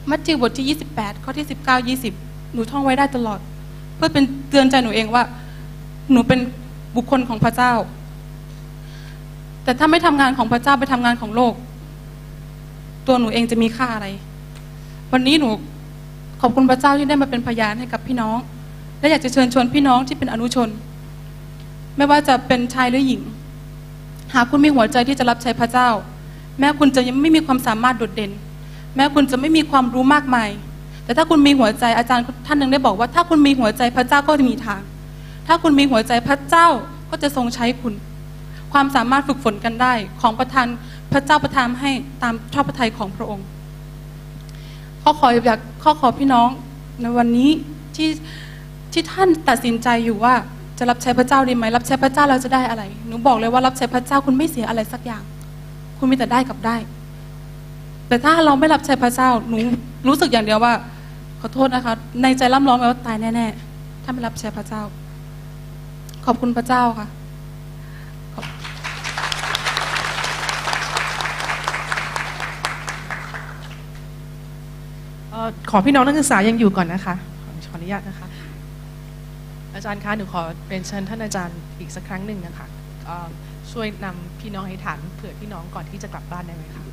มัทธิวบทที่ 28 ข้อที่ 19 20 หนูท่องไว้ได้ตลอด เพื่อเป็นเตือนใจหนูเองว่า หนูเป็นบุคคลของพระเจ้า แต่ถ้าไม่ทำงานของพระเจ้าไปทำงานของโลก ตัวหนูเองจะมีค่าอะไร วันนี้หนูขอบคุณพระเจ้าที่ได้มาเป็นพยานให้กับพี่น้อง และอยากจะเชิญชวนพี่น้องที่เป็นอนุชน ไม่ว่าจะเป็นชายหรือหญิง หากคุณมีหัวใจที่จะรับใช้พระเจ้า แม้คุณจะยังไม่มีความสามารถโดดเด่น แม้คุณจะไม่มีความรู้มากมาย แต่ถ้าคุณมีหัวใจอาจารย์ท่านหนึ่งได้บอกว่า ถ้าคุณมีหัวใจพระเจ้าก็จะมีทาง ถ้าคุณมีหัวใจพระเจ้าก็จะทรงใช้คุณ ความสามารถฝึกฝนกันได้ของประทานพระเจ้าประทานให้ตามชอบพระทัยของพระองค์ข้อขออยากข้อขอพี่น้องในวันนี้ที่ที่ท่านตัดสินใจอยู่ว่าจะรับใช้พระเจ้าดีไหมรับใช้พระเจ้าเราจะได้อะไรหนูบอกเลยว่ารับใช้พระเจ้าคุณไม่เสียอะไรสักอย่าง คุณมีแต่ได้กับได้ แต่ถ้าเราไม่รับใช้พระเจ้าหนูรู้สึกอย่างเดียวว่า ขอโทษนะคะ ในใจร่ำร้องไปว่าตายแน่ๆถ้าไม่รับใช้พระเจ้า ขอบคุณพระเจ้าค่ะ ขอพี่น้องนักศึกษายังอยู่ก่อนนะคะขออนุญาตนะคะ อาจารย์คะหนูขอเรียนเชิญท่านอาจารย์อีกสักครั้งหนึ่งนะคะช่วยนำพี่น้องให้ฐานเผื่อพี่น้องก่อนที่จะกลับบ้านได้ไหมคะ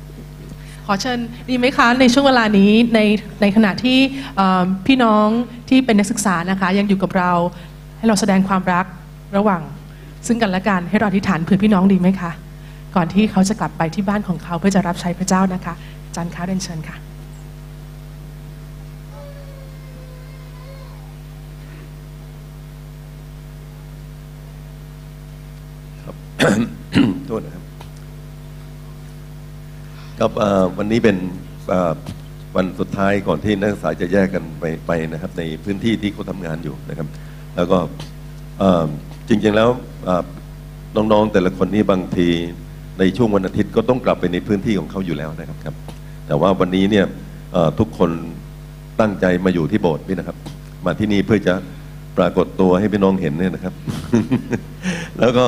ขอเชิญดีไหมคะในช่วงเวลานี้ในในขณะที่พี่น้องที่เป็นนักศึกษานะคะ ยังอยู่กับเราให้เราแสดงความรักระหว่าง ซึ่งกันและกันให้เราอธิษฐานเผื่อพี่น้องดีไหมคะ ก่อนที่เขาจะกลับไปที่บ้านของเขาเพื่อจะรับใช้พระเจ้านะคะอาจารย์คะเรียนเชิญค่ะ โทษนะครับครับวันนี้เป็นวันสุดท้ายก่อนที่นักศึกษาจะแยกกันไปไปนะครับ ในพื้นที่ที่เขาทำงานอยู่นะครับ แล้วก็จริงๆแล้วน้องๆแต่ละคนนี่บางทีในช่วงวันอาทิตย์ก็ต้องกลับไปในพื้นที่ของเขาอยู่แล้วนะครับครับ แต่ว่าวันนี้เนี่ยทุกคนตั้งใจมาอยู่ที่โบสถ์นี่นะครับ มาที่นี่เพื่อจะปรากฏตัวให้พี่น้องเห็นเนี่ยนะครับ แล้วก็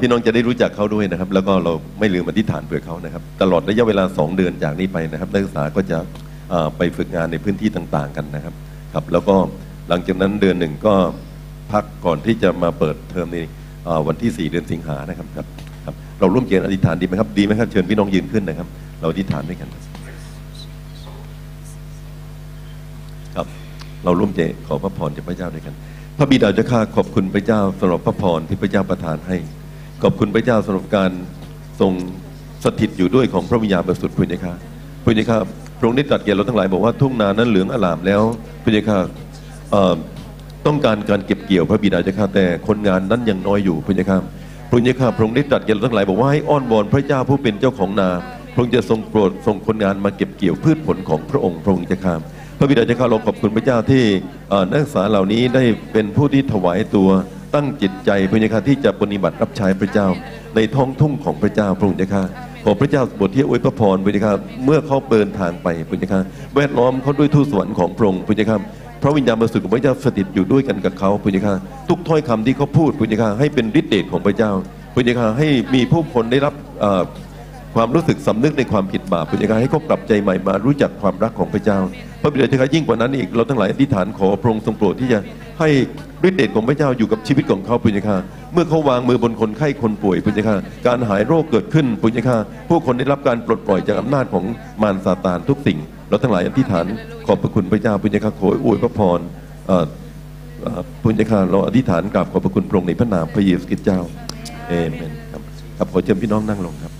พี่น้องจะได้รู้จักเขาด้วยนะครับ แล้วก็เราไม่ลืมอธิษฐานเผื่อเขานะครับ ตลอดระยะเวลา 2 เดือนจากนี้ไปนะครับนักศึกษาก็จะไปฝึกงานในพื้นที่ต่างๆกันนะครับครับ แล้วก็หลังจากนั้นเดือนหนึ่งก็พักก่อนที่จะมาเปิดเทอมในวันที่ 4 เดือนสิงหานะครับครับครับเราร่วมเกียรติอธิษฐานดีไหมครับดีไหมครับเชิญพี่น้องยืนขึ้นนะครับ เราอธิษฐานด้วยกันครับ เราร่วมใจขอพระพรจากพระเจ้าด้วยกัน พระบิดาเจ้าข้าขอบคุณพระเจ้าสำหรับพระพรที่พระเจ้าประทานให้ ขอบคุณพระเจ้าสำหรับการทรงสถิตอยู่ด้วยของพระวิญญาณบริสุทธิ์พระเจ้าข้าพระเจ้าข้าพระองค์ได้ตรัสแก่เราทั้งหลายบอกว่าทุ่งนานั้นเหลืองอลามแล้วพระเจ้าข้าต้องการการเก็บเกี่ยวพระบิดาเจ้าข้าแต่คนงานนั้นยังน้อยอยู่พระเจ้าข้าพระเจ้าข้าพระองค์ได้ตรัสแก่เราทั้งหลายบอกว่าให้อ้อนวอนพระเจ้าผู้เป็นเจ้าของนาพระองค์จะทรงโปรดส่งคนงานมาเก็บเกี่ยวพืชผลของพระองค์พระองค์เจ้าข้า พระบิดาเจ้าข้าเราขอบคุณพระเจ้าที่นักศึกษาเหล่านี้ได้เป็นผู้ที่ถวายตัวตั้งจิตใจพระเจ้าข้าที่จะปฏิบัติรับใช้พระเจ้า ในท้องทุ่งของพระเจ้าพระองค์เจ้าข้าขอพระเจ้าบทที่อวยพระพรพระเจ้าข้าเมื่อเขาเดินทางไปพระเจ้าข้าแวดล้อมเขาด้วยทูตสวรรค์ของพระองค์พระเจ้าข้าพระวิญญาณบริสุทธิ์ของพระเจ้าสถิตอยู่ด้วยกันกับเขาพระเจ้าข้าทุกถ้อยคำที่เขาพูดพระเจ้าข้าให้เป็นฤทธิ์เดชของพระเจ้าพระเจ้าข้าให้มีผู้คนได้รับ ความรู้สึกสำนึกในความผิดบาปพระเจ้าค่ะให้เขากลับใจใหม่มารู้จักความรักของพระเจ้า พระบิดาเจ้าค่ะยิ่งกว่านั้นอีกเราทั้งหลายอธิษฐานขอพระองค์ทรงโปรดที่จะให้ฤทธิ์เดชของพระเจ้าอยู่กับชีวิตของเขาพระเจ้าค่ะเมื่อเขาวางมือบนคนไข้คนป่วยพระเจ้าค่ะการหายโรคเกิดขึ้นพระเจ้าค่ะผู้คนได้รับการปลดปล่อยจากอำนาจของมารซาตานทุกสิ่ง เราทั้งหลายอธิษฐานขอบพระคุณพระเจ้าพระเจ้าค่ะขออวยพระพรเอ่อเอ่อพระเจ้าค่ะเราอธิษฐานกราบขอบพระคุณพระองค์ในพระนามพระเยซูคริสต์เจ้าเอเมนครับขอเชิญพี่น้องนั่งลงครับ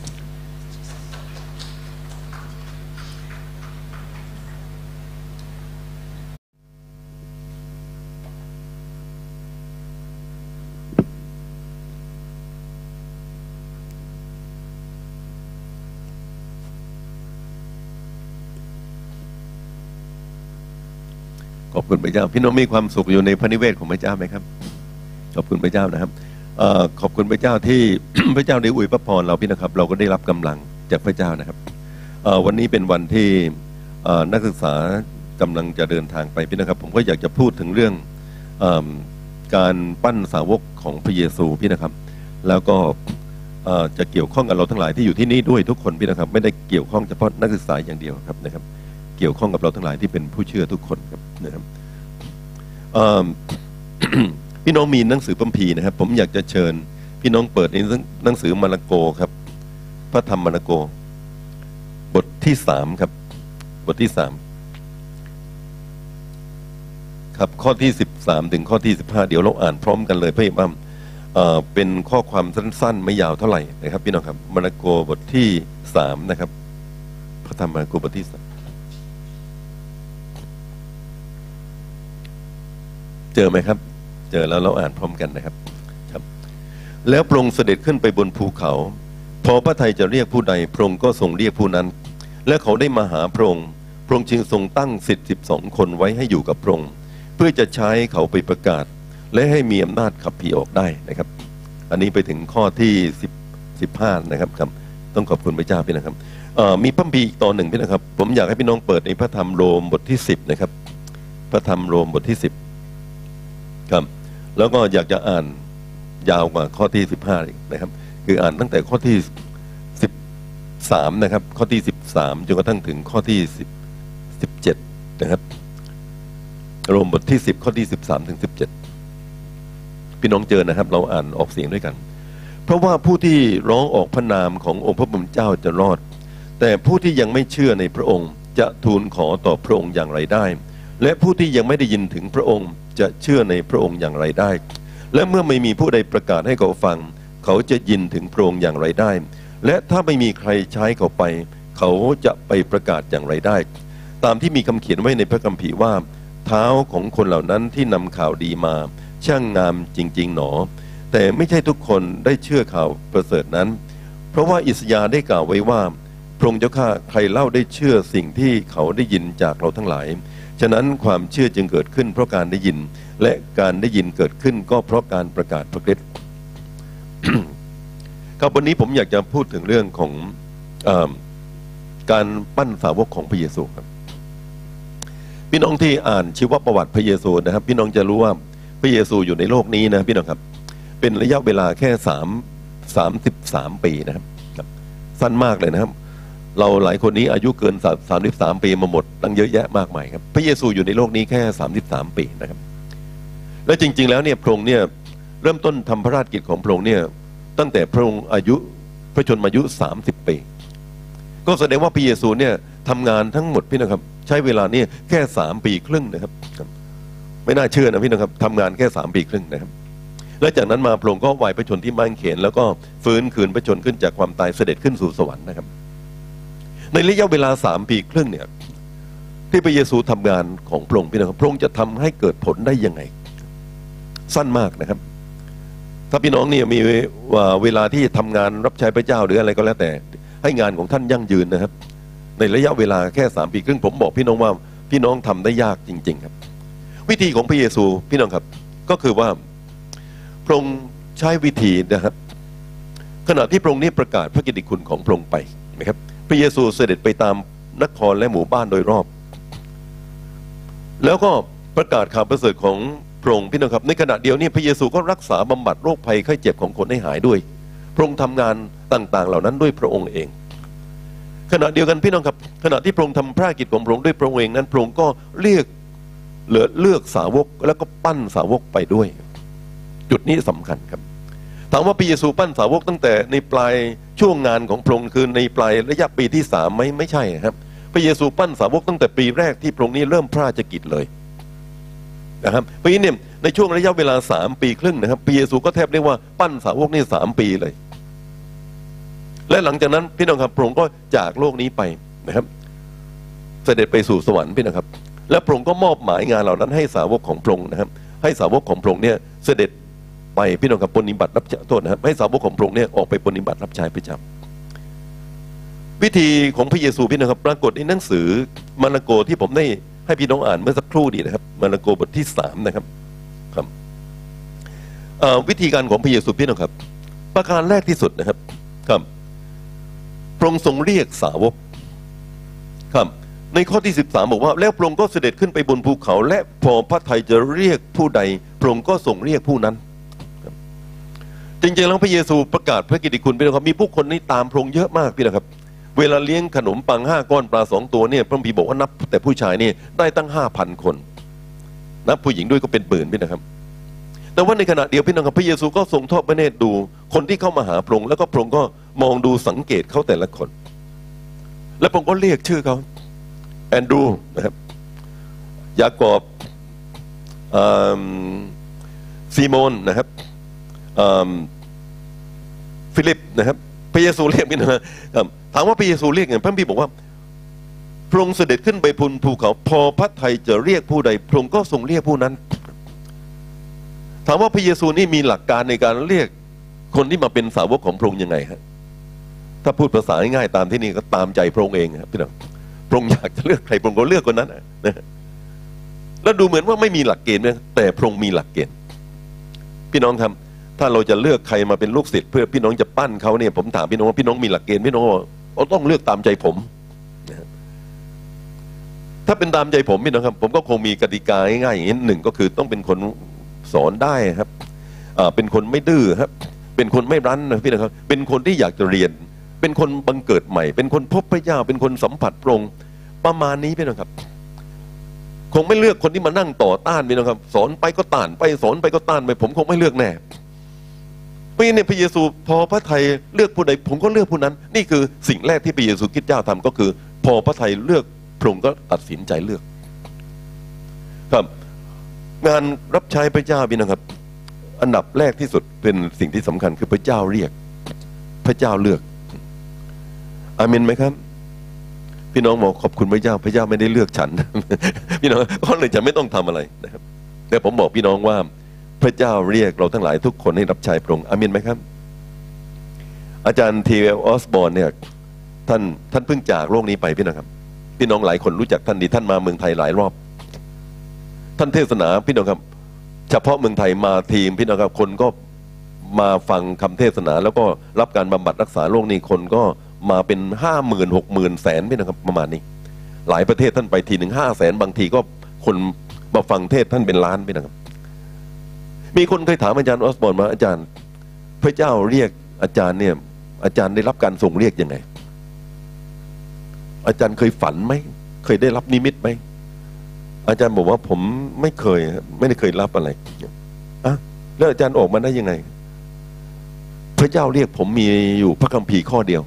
ขอบคุณพระเจ้า พี่น้องมีความสุขอยู่ในพระนิเวศของพระเจ้าไหมครับ ขอบคุณพระเจ้านะครับอขอบคุณพระเจ้าที่พระเจ้าได้อวยพระพรเราพี่นะครับ เราก็ได้รับกำลังจากพระเจ้านะครับวันนี้เป็นวันที่นักศึกษากำลังจะเดินทางไปพี่นะครับ ผมก็อยากจะพูดถึงเรื่องอการปั้นสาวกของพระเยซูพี่นะครับ แล้วก็จะเกี่ยวข้องกับเราทั้งหลายที่อยู่ที่นี่ด้วยทุกคนพี่นะครับ ไม่ได้เกี่ยวข้องเฉพาะนักศึกษาอย่างเดียวครับนะครับ เกี่ยวข้องกับเราทั้งหลายที่เป็นผู้เชื่อทุกคนครับนะครับพี่น้องมีหนังสือพัมพีนะครับ ผมอยากจะเชิญ พี่น้องเปิดในหนังสือมาระโกครับ พระธรรมมาระโก บทที่สามครับ บทที่สามครับข้อที่สิบสามถึงข้อที่สิบห้าเดี๋ยวเราอ่านพร้อมกันเลยเพื่อว่าเอ่อเป็นข้อความสั้น ๆ ไม่ยาวเท่าไหร่นะครับ พี่น้องครับมาระโกบทที่สามนะครับ พระธรรมมาระโกบทที่สาม เจอไหมครับ เจอแล้วเราอ่านพร้อมกันนะครับครับ แล้วพระองค์เสด็จขึ้นไปบนภูเขา พอพระไทยจะเรียกผู้ใดพระองค์ก็ทรงเรียกผู้นั้น และเขาได้มาหาพระองค์พระองค์จึงทรงตั้งสิทธิสิบสองคนไว้ให้อยู่กับพระองค์เพื่อจะใช้เขาไปประกาศ และให้มีอำนาจขับผีออกได้นะครับ อันนี้ไปถึงข้อที่สิบสิบห้านะครับครับ ต้องขอบคุณพระเจ้าพี่นะครับมีพัมภีอีกตอนหนึ่งพี่นะครับ ผมอยากให้พี่น้องเปิดในพระธรรมโรมบทที่สิบนะครับ พระธรรมโรมบทที่สิบ แล้วก็อยากจะอ่านยาวกว่าข้อที่สิบห้าอีกนะครับ คืออ่านตั้งแต่ข้อที่สิบสามนะครับ ข้อที่สิบสามจนกระทั่งถึงข้อที่สิบสิบเจ็ดนะครับโรมบทที่สิบข้อที่สิบสามถึงสิบเจ็ดพี่น้องเจอนะครับ เราอ่านออกเสียงด้วยกัน เพราะว่าผู้ที่ร้องออกพระนามขององค์พระผู้เป็นเจ้าจะรอด แต่ผู้ที่ยังไม่เชื่อในพระองค์ จะทูลขอต่อพระองค์อย่างไรได้ และผู้ที่ยังไม่ได้ยินถึงพระองค์ จะเชื่อในพระองค์อย่างไรได้ และเมื่อไม่มีผู้ใดประกาศให้เขาฟัง เขาจะยินถึงพระองค์อย่างไรได้ และถ้าไม่มีใครใช้เขาไป เขาจะไปประกาศอย่างไรได้ ตามที่มีคำเขียนไว้ในพระคัมภีร์ว่า เท้าของคนเหล่านั้นที่นำข่าวดีมา ช่างงามจริง ๆ หนอ แต่ไม่ใช่ทุกคนได้เชื่อข่าวประเสริฐนั้น เพราะว่าอิสยาได้กล่าวไว้ว่าพระองค์เจ้าข้าใครเล่าได้เชื่อสิ่งที่เขาได้ยินจากเราทั้งหลาย ฉะนั้นความเชื่อจึงเกิดขึ้นเพราะการได้ยิน และการได้ยินเกิดขึ้นก็เพราะการประกาศพระคริสต์ครับวันนี้ผมอยากจะพูดถึงเรื่องของอการปั้นสาวกของพระเยซูครับ พี่น้องที่อ่านชีวประวัติพระเยซูนะครับ พี่น้องจะรู้ว่าพระเยซูอยู่ในโลกนี้นะพี่น้องครับ เป็นระยะเวลาแค่สามสามสิบสามปีนะครับ สั้นมากเลยนะครับ เราหลายคนนี้อายุเกินสามสิบสามปีมาหมดตั้งเยอะแยะมากมายครับ พระเยซูอยู่ในโลกนี้แค่สามสิบสามปีนะครับ และจริง ๆ แล้วเนี่ยพระองค์เนี่ยเริ่มต้นทำพระราชกิจของพระองค์เนี่ยตั้งแต่พระองค์อายุพระชนมายุสามสิบปี ก็แสดงว่าพระเยซูเนี่ยทำงานทั้งหมดพี่นะครับ ใช้เวลาเนี่ยแค่สามปีครึ่งนะครับครับ ไม่น่าเชื่อนะพี่นะครับทำงานแค่สามปีครึ่งนะครับและจากนั้นมาพระองค์ก็ไหวพระชนที่มั่งเขน แล้วก็ฟื้นคืนพระชนขึ้นจากความตายเสด็จขึ้นสู่สวรรค์นะครับ ในระยะเวลาสามปีครึ่งเนี่ยที่พระเยซูทำงานของพระองค์พี่นะครับพระองค์จะทำให้เกิดผลได้ยังไง สั้นมากนะครับ ถ้าพี่น้องเนี่ยมีเวลาที่ทำงานรับใช้พระเจ้าหรืออะไรก็แล้วแต่ ให้งานของท่านยั่งยืนนะครับ ในระยะเวลาแค่สามปีครึ่งผมบอกพี่น้องว่าพี่น้องทำได้ยากจริง ๆ ครับ วิธีของพระเยซูพี่น้องครับ ก็คือว่าพระองค์ใช้วิธีนะครับ ขณะที่พระองค์นี้ประกาศพระกิตติคุณของพระองค์ไปนะครับ พระเยซูเสด็จไปตามนครและหมู่บ้านโดยรอบ แล้วก็ประกาศข่าวประเสริฐของพระองค์พี่น้องครับ ในขณะเดียวนี้พระเยซูก็รักษาบำบัดโรคภัยไข้เจ็บของคนให้หายด้วย พระองค์ทำงานต่างๆ เหล่านั้นด้วยพระองค์เอง ขณะเดียวกันพี่น้องครับขณะที่พระองค์ทำพระกิจของพระองค์ด้วยพระองค์เองนั้นพระองค์ก็เรียกเหลือเลือกสาวกแล้วก็ปั้นสาวกไปด้วย จุดนี้สำคัญครับถามว่าพระเยซูปั้นสาวกตั้งแต่ในปลาย ช่วงงานของพระองค์คือในปลายระยะปีที่สามไหมไม่ใช่ครับ พระเยซูปั้นสาวกตั้งแต่ปีแรกที่พระองค์นี้เริ่มพระราชกิจเลยนะครับเพราะฉะนั้นเนี่ยในช่วงระยะเวลาสามปีครึ่งนะครับพระเยซูก็แทบเรียกว่าปั้นสาวกนี่สามปีเลย และหลังจากนั้นพี่น้องครับพระองค์ก็จากโลกนี้ไปนะครับ เสด็จไปสู่สวรรค์พี่นะครับ และพระองค์ก็มอบหมายงานเหล่านั้นให้สาวกของพระองค์นะครับ ให้สาวกของพระองค์เนี่ยเสด็จ ไปพี่น้องกับปฏิบัติรับโทษนะครับให้สาวกของพระองค์เนี่ยออกไปปฏิบัติรับใช้ประจำวิธีของพระเยซูพี่น้องครับ ปรากฏในหนังสือมาระโกที่ผมได้ให้พี่น้องอ่านเมื่อสักครู่นี้นะครับ มาระโกบทที่สามนะครับครับวิธีการของพระเยซูพี่น้องครับ ประการแรกที่สุดนะครับครับพระองค์ทรงเรียกสาวกครับในข้อที่ 13 บอกว่า แล้วพระองค์ก็เสด็จขึ้นไปบนภูเขา และพอพระไทยจะเรียกผู้ใดพระองค์ก็ส่งเรียกผู้นั้น จริงๆแล้วพระเยซูประกาศพระกิตติคุณพี่น้องครับมีผู้คนนี่ตามพระองค์เยอะมากพี่นะครับ เวลาเลี้ยงขนมปังห้าก้อนปลาสองตัวเนี่ยพระพีบอกว่านับ แต่ผู้ชายนี่ได้ตั้งห้าพันคนนับผู้หญิงด้วยก็เป็นหมื่นพี่นะครับ แต่ว่าในขณะเดียวพี่น้องครับพระเยซูก็ทรงทอดพระเนตรดู คนที่เข้ามาหาพระองค์แล้วก็พระองค์ก็มองดูสังเกตเขาแต่ละคน แล้วพระองค์ก็เรียกชื่อเขาแอนดูนะครับยากอบอซีโมนนะครับ ฟิลิปนะครับพระเยซูเรียกพี่นะถามว่าพระเยซูเรียกไงพระบีบอกว่า พระองค์เสด็จขึ้นไปพุนภูเขา พอพระไทยจะเรียกผู้ใด พระองค์ก็ทรงเรียกผู้นั้น ถามว่าพระเยซูนี่มีหลักการในการเรียกคนที่มาเป็นสาวกของพระองค์ยังไงฮะถ้าพูดภาษาง่ายๆตามที่นี่ก็ตามใจพระองค์เองครับพี่น้องพระองค์อยากจะเลือกใครพระองค์ก็เลือกคนนั้นนะนะแล้วดูเหมือนว่าไม่มีหลักเกณฑ์นะแต่พระองค์มีหลักเกณฑ์ พี่น้องครับ ถ้าเราจะเลือกใครมาเป็นลูกศิษย์เพื่อพี่น้องจะปั้นเขาเนี่ยผมถามพี่น้องว่าพี่น้องมีหลักเกณฑ์พี่น้องว่าต้องเลือกตามใจผมถ้าเป็นตามใจผมพี่น้องครับ ผมก็คงมีกติกาง่ายๆอย่างนี้หนึ่งก็คือต้องเป็นคนสอนได้ครับเป็นคนไม่ดื้อครับ เป็นคนไม่รั้นนะพี่น้องครับ เป็นคนที่อยากจะเรียน เป็นคนบังเกิดใหม่ เป็นคนพบพระเจ้า เป็นคนสัมผัสพระองค์ประมาณนี้พี่น้องครับ คงไม่เลือกคนที่มานั่งต่อต้านพี่น้องครับ สอนไปก็ต้านไปสอนไปก็ต้านไป ผมคงไม่เลือกแน่ เพราะฉะนั้พระเยซูพอพระไทยเลือกผู้ใดผมก็เลือกผู้นั้น นี่คือสิ่งแรกที่พระเยซูคริดเจ้าทำก็คือ พอพระไทยเลือกพระองค์ก็ตัดสินใจเลือก ครับ งานรับใช้พระเจ้าพี่นะครับ อันดับแรกที่สุดเป็นสิ่งที่สำคัญคือพระเจ้าเรียก พระเจ้าเลือกอาเมนไหมครับพี่น้องบอกขอบคุณพระเจ้าพระเจ้าไม่ได้เลือกฉัน พี่น้องก็เลยจะไม่ต้องทำอะไรนะครับแต่ผมบอกพี่น้องว่า พระเจ้าเรียกเราทั้งหลายทุกคนให้รับใช้พระองค์อาเมนไหมครับ อาจารย์ทีเวลออสบอร์นเนี่ยท่านท่านเพิ่งจากโลกนี้ไปพี่น้องครับ พี่น้องหลายคนรู้จักท่านดีท่านมาเมืองไทยหลายรอบ ท่านเทศนาพี่น้องครับ เฉพาะเมืองไทยมาทีมพี่น้องครับคนก็มาฟังคำเทศนา แล้วก็รับการบำบัดรักษาโรคนี้คนก็มาเป็นห้าหมื่นหกหมื่นแสนพี่นะครับประมาณนี้ หลายประเทศท่านไปทีหนึ่งห้าแสนบางทีก็คนมาฟังเทศท่านเป็นล้านพี่นะครับ มีคนเคยถามอาจารย์ออสบอนมาอาจารย์ พระเจ้าเรียกอาจารย์เนี่ย อาจารย์ได้รับการส่งเรียกยังไง อาจารย์เคยฝันไหมเคยได้รับนิมิตไหมอาจารย์บอกว่าผมไม่เคย ไม่ได้เคยรับอะไรอะแล้วอาจารย์ออกมาได้ยังไง พระเจ้าเรียกผมมีอยู่พระคัมภีร์ข้อเดียว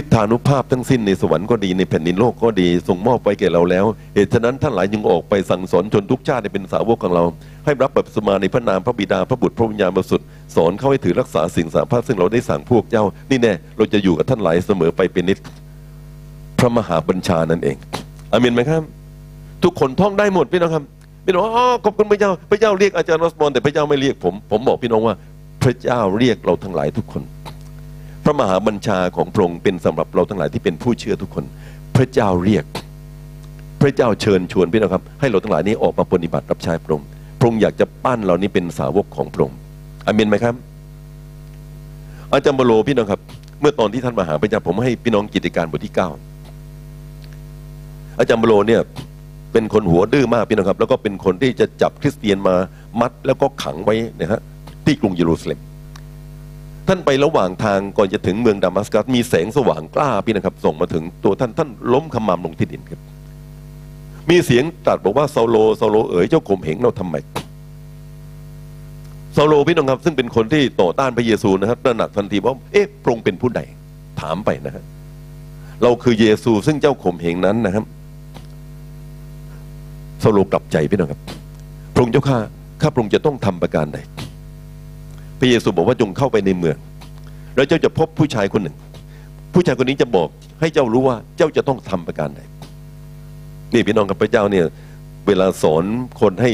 ฤทธานุภาพทั้งสิ้นในสวรรค์ก็ดีในแผ่นดินโลกก็ดีส่งมอบไปแก่เราแล้วเหตุฉะนั้นท่านหลายจึงออกไปสั่งสอนชนทุกชาติให้เป็นสาวกของเรา ให้รับบัพติศมาในพระนามพระบิดาพระบุตรพระวิญญาณบริสุทธิ์สอนเข้าให้ถือรักษาสิ่งสามภาพซึ่งเราได้สั่งพวกเจ้า นี่แน่เราจะอยู่กับท่านหลายเสมอไปเป็นนิจพระมหาบัญชานั่นเองอามินไหมครับ ทุกคนท่องได้หมดพี่น้องครับพี่น้องอ๋อขอบคุณพระเจ้าพระเจ้าเรียกอาจารย์รอสบอลแต่พระเจ้าไม่เรียกผม ผมบอกพี่น้องว่า พระเจ้าเรียกเราทั้งหลายทุกคน พระมหาบัญชาของพระองค์เป็นสำหรับเราทั้งหลายที่เป็นผู้เชื่อทุกคน พระเจ้าเรียก พระเจ้าเชิญชวนพี่น้องครับ ให้เราทั้งหลายนี้ออกมาปฏิบัติรับใช้พระองค์พระองค์อยากจะปั้นเรานี้เป็นสาวกของพระองค์อามินไหมครับ อาจารย์บโลพี่น้องครับ เมื่อตอนที่ท่านมาหาพระเจ้าผมให้พี่น้องกิจการบทที่เก้าอาจารย์บโลเนี่ยเป็นคนหัวดื้อมากพี่น้องครับ แล้วก็เป็นคนที่จะจับคริสเตียนมามัดแล้วก็ขังไว้นะฮะที่กรุงเยรูซาเล็ม ท่านไประหว่างทางก่อนจะถึงเมืองดามัสกัส มีแสงสว่างกล้าพี่นะครับ ส่งมาถึงตัวท่านท่านล้มขมามลงที่ดินครับ มีเสียงตรัสบอกว่าซาโลซาโลเอ๋ยเจ้าข่มเหงเราทำไมซาโลพี่น้องครับ ซึ่งเป็นคนที่ต่อต้านพระเยซูนะครับตระหนักทันทีว่าเอ๊ะพระองค์เป็นผู้ใดถามไปนะฮะเราคือเยซูซึ่งเจ้าข่มเหงนั้นนะครับซาโลกลับใจพี่น้องครับพระองค์เจ้าข้าข้าพระองค์จะต้องทำประการใด พระเยซูบอกว่าจงเข้าไปในเมือง แล้วเจ้าจะพบผู้ชายคนหนึ่ง ผู้ชายคนนี้จะบอกให้เจ้ารู้ว่าเจ้าจะต้องทำประการใดนี่พี่น้องกับพระเจ้าเนี่ยเวลาสอนคนให้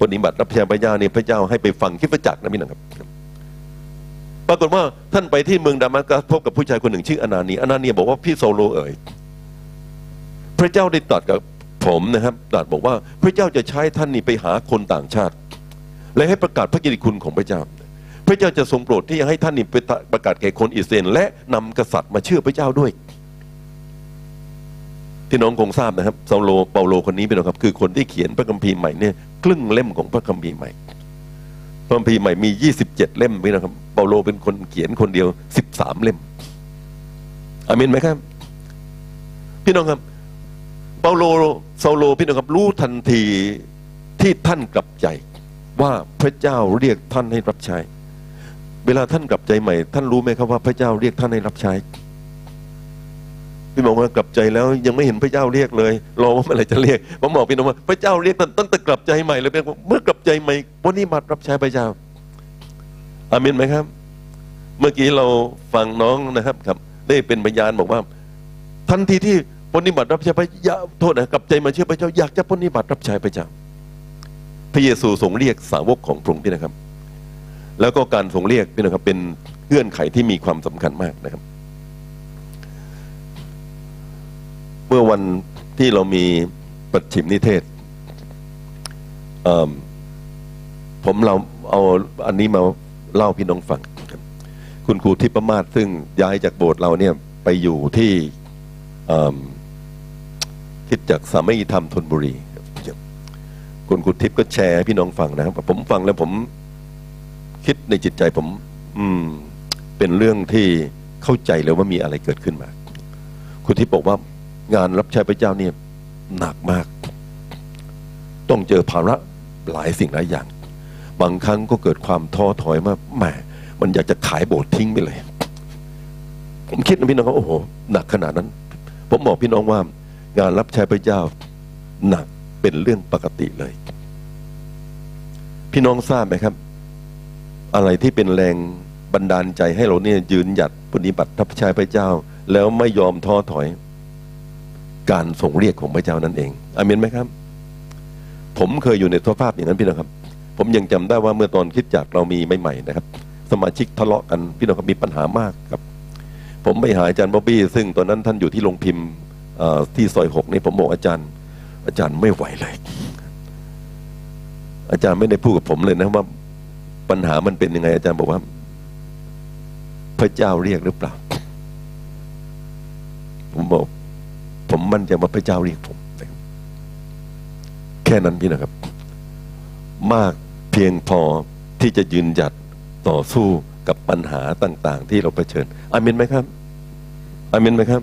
ปฏิบัติรับใช้พระเจ้าเนี่ยพระเจ้าให้ไปฟังคิดประจักรนะพี่น้องครับ ปรากฏว่าท่านไปที่เมืองดามัสกัสพบกับผู้ชายคนหนึ่งชื่ออนานีอนานีบอกว่าพี่โซโลเอ๋ยพระเจ้าได้ตรัสกับผมนะครับตรัสบอกว่าพระเจ้าจะใช้ท่านนี่ไปหาคนต่างชาติ และให้ประกาศพระกิติคุณของพระเจ้า พระเจ้าจะทรงโปรดที่จะให้ท่านนี่ไปประกาศแก่คนอิสราเอลและนำกษัตริย์มาเชื่อพระเจ้าด้วย ที่น้องคงทราบนะครับเซาโลเปาโลคนนี้เป็นครับ คือคนที่เขียนพระคัมภีร์ใหม่เนี่ยครึ่งเล่มของพระคัมภีร์ใหม่ พระคัมภีร์ใหม่มี 27 เล่มพี่นะครับเปาโลเป็นคนเขียนคนเดียว 13 เล่มอาเมนไหมครับพี่น้องครับเปาโลเซาโลพี่น้องครับรู้ทันทีที่ท่านกลับใจว่าพระเจ้าเรียกท่านให้รับใช้ เวลาท่านกลับใจใหม่ ท่านรู้ไหมครับว่าพระเจ้าเรียกท่านให้รับใช้พี่บอกว่ากลับใจแล้วยังไม่เห็นพระเจ้าเรียกเลยรอว่าเมื่อไหร่จะเรียกผมบอกพี่น้องว่าพระเจ้าเรียกท่านตั้งแต่กลับใจใหม่เลยเมื่อกลับใจใหม่วันนี้มารับใช้พระเจ้าอามินไหมครับ เมื่อกี้เราฟังน้องนะครับครับ ได้เป็นพยานบอกว่า ทันทีที่ปฏิบัติรับใช้พระยาโทษนะกลับใจมาเชื่อพระเจ้าอยากจะปฏิบัติรับใช้พระเจ้าพระเยซูทรงเรียกสาวกของพระองค์พี่นะครับ แล้วก็การทรงเรียกพี่นะครับเป็นเงื่อนไขที่มีความสำคัญมากนะครับ เมื่อวันที่เรามีปัจฉิมนิเทศเผมเราเอาอันนี้มาเล่าพี่น้องฟังค,คุณครูทิพมาศซึ่งย้ายจากโบสถ์เราเนี่ยไปอยู่ที่คิดจากสามีธรรมธนบุรีคุณครูทิพย์ก็แชร์พี่น้องฟังนะครับผมฟังแล้วผม คิดในจิตใจผม อืม เป็นเรื่องที่เข้าใจเลยว่ามีอะไรเกิดขึ้นมา คุณทิพย์บอกว่างานรับใช้พระเจ้าเนี่ยหนักมาก ต้องเจอภาระหลายสิ่งหลายอย่าง บางครั้งก็เกิดความท้อถอยมากแหมมันอยากจะขายโบสถ์ทิ้งไปเลย ผมคิดนะพี่น้องว่าโอ้โหหนักขนาดนั้น ผมบอกพี่น้องว่า งานรับใช้พระเจ้าหนักเป็นเรื่องปกติเลย พี่น้องทราบไหมครับ อะไรที่เป็นแรงบันดาลใจให้เราเนี่ยยืนหยัดปฏิบัติรับใช้พระเจ้า แล้วไม่ยอมท้อถอย การส่งเรียกของพระเจ้านั่นเองอามินไหมครับ ผมเคยอยู่ในสภาพอย่างนั้นพี่น้องครับ ผมยังจำได้ว่าเมื่อตอนคิดจากเรามีใหม่ๆนะครับ สมาชิกทะเลาะกันพี่น้องครับมีปัญหามากครับ ผมไปหาอาจารย์บ๊อบบี้ซึ่งตอนนั้นท่านอยู่ที่โรงพิมพ์ที่ซอยหกนี่ผมบอกอาจารย์ อาจารย์ไม่ไหวเลย อาจารย์ไม่ได้พูดกับผมเลยนะว่า ปัญหามันเป็นยังไงอาจารย์บอกว่า พระเจ้าเรียกหรือเปล่า ผมบอก ผมมั่นใจว่าพระเจ้าเรียกผม แค่นั้นพี่นะครับ มากเพียงพอที่จะยืนหยัดต่อสู้กับปัญหาต่าง ๆ ที่เราเผชิญอามินไหมครับอามินไหมครับ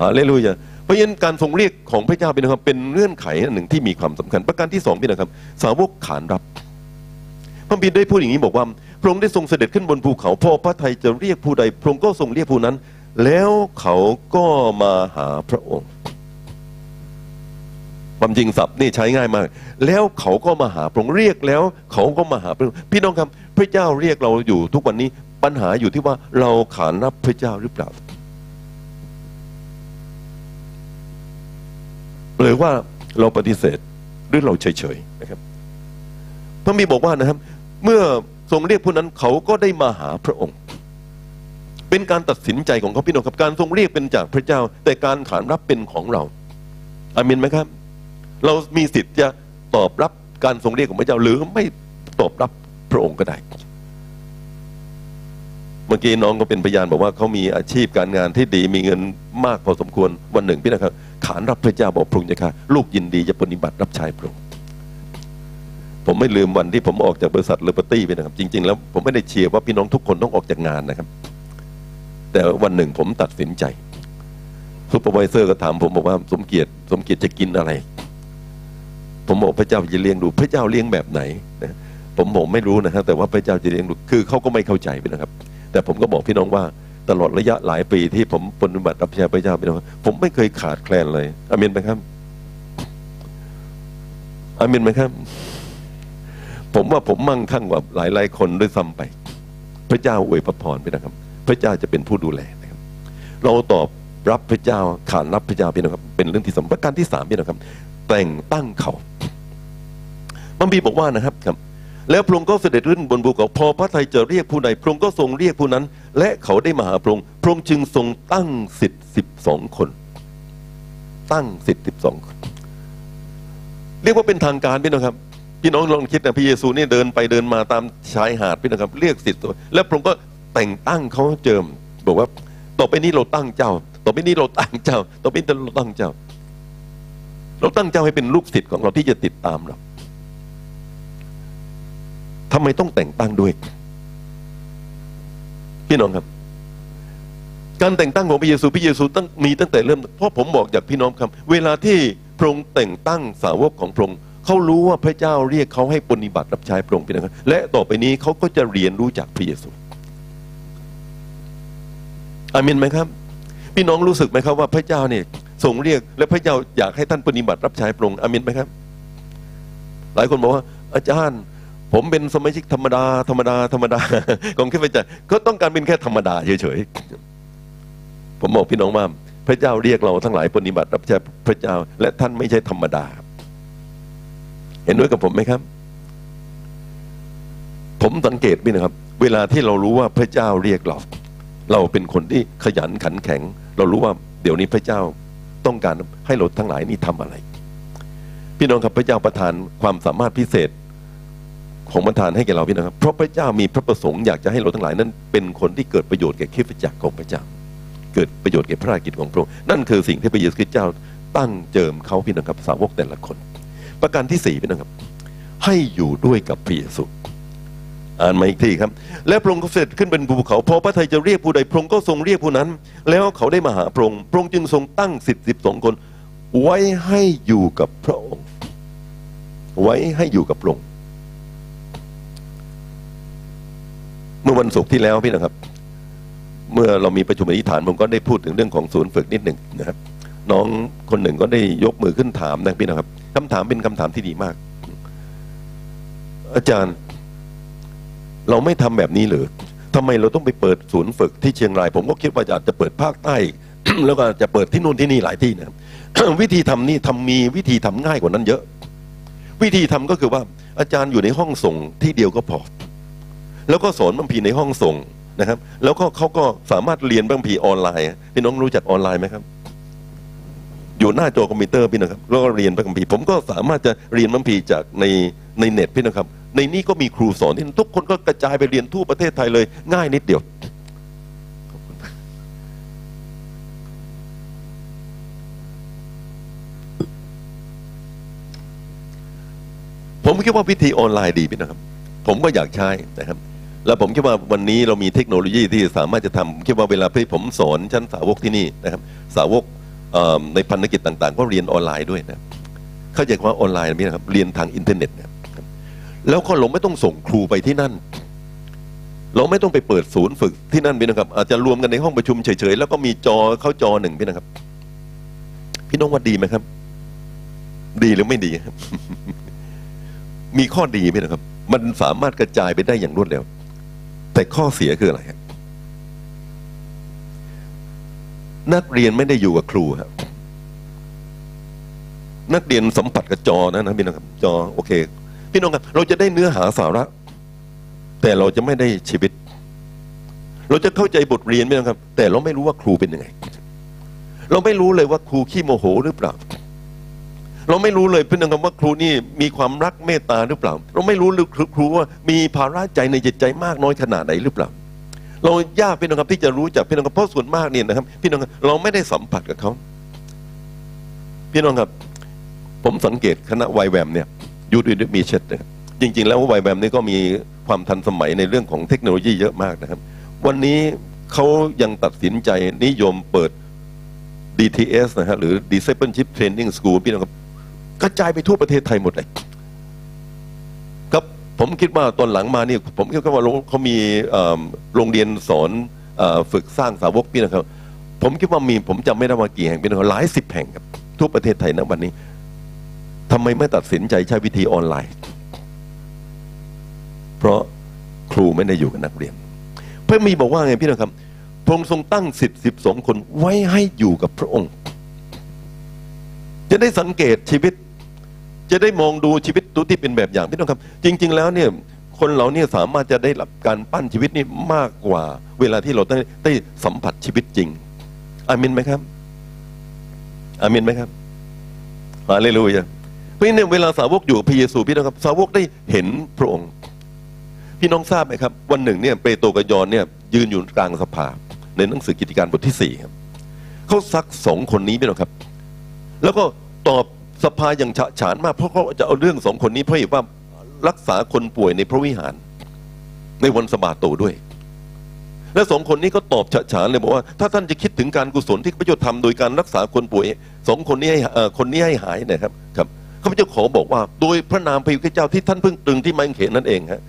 ฮาเลลูยาเพราะฉะนั้นการทรงเรียกของพระเจ้าเป็นนะครับเป็นเงื่อนไขอันหนึ่งที่มีความสำคัญ ประการที่สองพี่นะครับ สาวกขานรับ พระบิดได้พูดอย่างนี้บอกว่า พระองค์ได้ทรงเสด็จขึ้นบนภูเขาพอพระไทยจะเรียกผู้ใด พระองค์ก็ทรงเรียกผู้นั้น แล้วเขาก็มาหาพระองค์ความจริงศัพท์นี่ใช้ง่ายมาก แล้วเขาก็มาหาพระองค์เรียกแล้ว เขาก็มาหาพระองค์พี่น้องครับ พระเจ้าเรียกเราอยู่ทุกวันนี้ปัญหาอยู่ที่ว่าเราขานรับพระเจ้าหรือเปล่าหรือว่าเราปฏิเสธหรือเราเฉยๆนะครับพระมีบอกว่านะครับ เมื่อทรงเรียกผู้นั้นเขาก็ได้มาหาพระองค์ เป็นการตัดสินใจของเขาพี่น้องครับการทรงเรียกเป็นจากพระเจ้า แต่การขานรับเป็นของเราอามินไหมครับ เรามีสิทธิ์จะตอบรับการทรงเรียกของพระเจ้า หรือไม่ตอบรับพระองค์ก็ได้เมื่อกี้น้องก็เป็นพยานบอกว่าเขามีอาชีพการงานที่ดีมีเงินมากพอสมควรวันหนึ่งพี่นะครับ ขานรับพระเจ้าบอกพระองค์เจ้าค่ะลูกยินดีจะปฏิบัติรับใช้พระองค์ ผมไม่ลืมวันที่ผมออกจากบริษัท Liberty ไปนะครับ จริง ๆ แล้วผมไม่ได้เชียร์ว่าพี่น้องทุกคนต้องออกจากงานนะครับ แต่วันหนึ่งผมตัดสินใจ supervisor ก็ถามผมบอกว่าสมเกียรติสมเกียรติจะกินอะไร ผมบอกพระเจ้าจะเลี้ยงดูพระเจ้าเลี้ยงแบบไหนนะผมบอกไม่รู้นะครับแต่ว่าพระเจ้าจะเลี้ยงดูคือเขาก็ไม่เข้าใจนะครับ แต่ผมก็บอกพี่น้องว่าตลอดระยะหลายปีที่ผมปฏิบัติรับใช้พระเจ้าพี่น้องผมไม่เคยขาดแคลนเลยอามินไหมครับอามินไหมครับ ผมว่าผมมั่งคั่งกว่าหลายหลายๆคนด้วยซ้ำไป พระเจ้าอวยพระพรพี่นะครับ พระเจ้าจะเป็นผู้ดูแลนะครับ เราตอบรับพระเจ้าขานรับพระเจ้าพี่นะครับ เป็นเรื่องที่สำคัญประการที่สามพี่นะครับ แต่งตั้งเขาพระบีบอกว่านะครับครับ แล้วพระองค์ก็เสด็จขึ้นบนภูเขาพอพระไทยจะเรียกผู้ใดพระองค์ก็ทรงเรียกผู้นั้น และเขาได้มาหาพระองค์พระองค์จึงทรงตั้งสิทธิ์สิบสองคน ตั้งสิทธิ์สิบสองคน เรียกว่าเป็นทางการพี่น้องครับ พี่น้องลองคิดนะพระเยซูนี่เดินไปเดินมาตามชายหาดพี่น้องครับ เรียกสิทธิ์ตัวแล้วพระองค์ก็แต่งตั้งเขาเจิม บอกว่าต่อไปนี้เราตั้งเจ้าต่อไปนี้เราตั้งเจ้าต่อไปนี้เราตั้งเจ้า เราตั้งใจให้เป็นลูกศิษย์ของเราที่จะติดตามเราทำไมต้องแต่งตั้งด้วย พี่น้องครับ การแต่งตั้งของพระเยซูพระเยซูตั้งมีตั้งแต่เริ่มเพราะผมบอกจากพี่น้องครับ เวลาที่พระองค์แต่งตั้งสาวกของพระองค์ เขารู้ว่าพระเจ้าเรียกเขาให้ปฏิบัติรับใช้พระองค์พี่น้องครับและต่อไปนี้เขาก็จะเรียนรู้จากพระเยซูอามินไหมครับ พี่น้องรู้สึกไหมครับว่าพระเจ้าเนี่ยทรงเรียก และพระเจ้าอยากให้ท่านปฏิบัติรับใช้พระองค์อามินไหมครับ หลายคนบอกว่า อาจารย์ ผมเป็นสมาชิกธรรมดา ธรรมดา ธรรมดาของข้าพเจ้าก็ต้องการเป็นแค่ธรรมดาเฉยๆผมบอกพี่น้องว่าพระเจ้าเรียกเราทั้งหลายปฏิบัติรับใช้พระเจ้า และท่านไม่ใช่ธรรมดา เห็นด้วยกับผมไหมครับ ผมสังเกตพี่นะครับ เวลาที่เรารู้ว่าพระเจ้าเรียกเรา เราเป็นคนที่ขยันขันแข็ง เรารู้ว่าเดี๋ยวนี้พระเจ้าต้องการให้เราทั้งหลายนี่ทำอะไร พี่น้องครับพระเจ้าประทานความสามารถพิเศษของประทานให้แก่เราพี่น้องครับเพราะพระเจ้ามีพระประสงค์อยากจะให้เราทั้งหลายนั้น เป็นคนที่เกิดประโยชน์แก่คริสตจักรของพระเจ้า เกิดประโยชน์แก่พระราชกิจของพระองค์นั่นคือสิ่งที่พระเยซูคริสต์เจ้าตั้งเจิมเขาพี่น้องครับสาวกแต่ละคน ประการที่สี่พี่น้องครับ ให้อยู่ด้วยกับพระเยซูอ่านมาอีกทีครับ และพระองค์ก็เสด็จขึ้นเป็นภูเขาพอพระทัยจะเรียกผู้ใดพระองค์ก็ทรงเรียกผู้นั้น แล้วเขาได้มาหาพระองค์พระองค์จึงทรงตั้งสิทธิสิบสองคน ไว้ให้อยู่กับพระองค์ ไว้ให้อยู่กับพระองค์เมื่อวันศุกร์ที่แล้วพี่นะครับ เมื่อเรามีประชุมอธิษฐานผมก็ได้พูดถึงเรื่องของศูนย์ฝึกนิดหนึ่งนะครับ น้องคนหนึ่งก็ได้ยกมือขึ้นถามนะพี่นะครับ คำถามเป็นคำถามที่ดีมาก อาจารย์ เราไม่ทำแบบนี้หรือทำไมเราต้องไปเปิดศูนย์ฝึกที่เชียงราย ผมก็คิดว่าอาจจะเปิดภาคใต้ แล้วก็จะเปิดที่นู่นที่นี่หลายที่นะวิธีทำนี่ทำมีวิธีทำง่ายกว่านั้นเยอะ วิธีทำก็คือว่า อาจารย์อยู่ในห้องส่งที่เดียวก็พอ แล้วก็สอนบางพีในห้องส่งนะครับ แล้วก็เขาก็สามารถเรียนพระคัมภีร์ออนไลน์พี่น้องรู้จักออนไลน์ไหมครับ อยู่หน้าจอคอมพิวเตอร์พี่นะครับแล้วก็เรียนพระคัมภีร์ผมก็สามารถจะเรียนพระคัมภีร์จากในในเน็ตพี่นะครับ ในนี้ก็มีครูสอนที่ทุกคนก็กระจายไปเรียนทั่วประเทศไทยเลย ง่ายนิดเดียวผมคิดว่าวิธีออนไลน์ดีพี่นะครับ ผมก็อยากใช้นะครับ แล้วผมคิดว่าวันนี้เรามีเทคโนโลยีที่สามารถจะทำคิดว่าเวลาที่ผมสอนชั้นสาวกที่นี่นะครับ สาวก ในพันธกิจต่างๆ ก็เรียนออนไลน์ด้วยนะเข้าใจว่าออนไลน์นี่นะครับเรียนทางอินเทอร์เน็ตเนะครับแล้วก็เราไม่ต้องส่งครูไปที่นั่น เราไม่ต้องไปเปิดศูนย์ฝึกที่นั่นพี่นะครับ อาจจะรวมกันในห้องประชุมเฉยๆแล้วก็มีจอเข้าจอหนึ่งพี่นะครับ พี่น้องว่าดีไหมครับ ดีหรือไม่ดีครับมีข้อดีไหมนะครับ มันสามารถกระจายไปได้อย่างรวดเร็ว แต่ข้อเสียคืออะไรครับ นักเรียนไม่ได้อยู่กับครูครับนักเรียนสัมผัสกับจอนะนะพี่น้องครับจอโอเค พี่น้องครับ เราจะได้เนื้อหาสาระ แต่เราจะไม่ได้ชีวิต เราจะเข้าใจบทเรียนพี่น้องครับ แต่เราไม่รู้ว่าครูเป็นยังไง เราไม่รู้เลยว่าครูขี้โมโหหรือเปล่า เราไม่รู้เลยพี่น้องครับว่าครูนี่มีความรักเมตตาหรือเปล่า เราไม่รู้เลยครูว่ามีภาระใจในจิตใจมากน้อยขนาดไหนหรือเปล่า เรายากพี่น้องครับที่จะรู้จักพี่น้องครับเพราะส่วนมากเนี่ยนะครับ พี่น้องครับเราไม่ได้สัมผัสกับเขาพี่น้องครับ ผมสังเกตคณะไวแวมเนี่ยยูดีมีเช็ดนะครับจริง ๆ แล้วไวแวมนี่ก็มีความทันสมัยในเรื่องของเทคโนโลยีเยอะมากนะครับ วันนี้เขายังตัดสินใจนิยมเปิด DTS นะฮะหรือ Discipleship Training School พี่น้องครับกระจายไปทั่วประเทศไทยหมดเลย ผมคิดว่าตอนหลังมาเนี่ยผมคิดว่าเขามีโรงเรียนสอนฝึกสร้างสาวกพี่นะครับ ผมคิดว่ามีผมจำไม่ได้ว่ากี่แห่งพี่นะครับหลายสิบแห่งครับทั่วประเทศไทยณวันนี้ทำไมไม่ตัดสินใจใช้วิธีออนไลน์ เพราะครูไม่ได้อยู่กับนักเรียน พระมีบอกว่าไงพี่นะครับพระองค์ทรงตั้งสิทธิสิบสองคนไว้ให้อยู่กับพระองค์ จะได้สังเกตชีวิต จะได้มองดูชีวิตตัวที่เป็นแบบอย่างพี่น้องครับ จริง ๆ แล้วเนี่ยคนเราเนี่ยสามารถจะได้รับการปั้นชีวิตนี่มากกว่า เวลาที่เราได้ได้สัมผัสชีวิตจริงอามินไหมครับอามินไหมครับฮาเลลูยาเพราะฉะนั้นเวลาสาวกอยู่พระเยซูพี่น้องครับ สาวกได้เห็นพระองค์ พี่น้องทราบไหมครับ วันหนึ่งเนี่ยเปโตรกับยอนเนี่ย ยืนอยู่กลางสภาในหนังสือกิจการบทที่สี่ครับเขาซักสองคนนี้พี่น้องครับ แล้วก็ตอบ สภาอย่างฉะฉานมาก เพราะเขาจะเอาเรื่องสองคนนี้เพราะเหตุว่ารักษาคนป่วยในพระวิหาร ในวันสบาโตด้วย และสองคนนี้ก็ตอบฉะฉานเลยบอกว่า ถ้าท่านจะคิดถึงการกุศลที่พระเจ้าทำโดยการรักษาคนป่วยสองคนนี้ให้คนนี้ให้หายนะครับครับข้าพเจ้าขอบอกว่า โดยพระนามพระยุคเจ้าที่ท่านเพิ่งตรึงที่ไม้กางเขนนั่นเองฮะ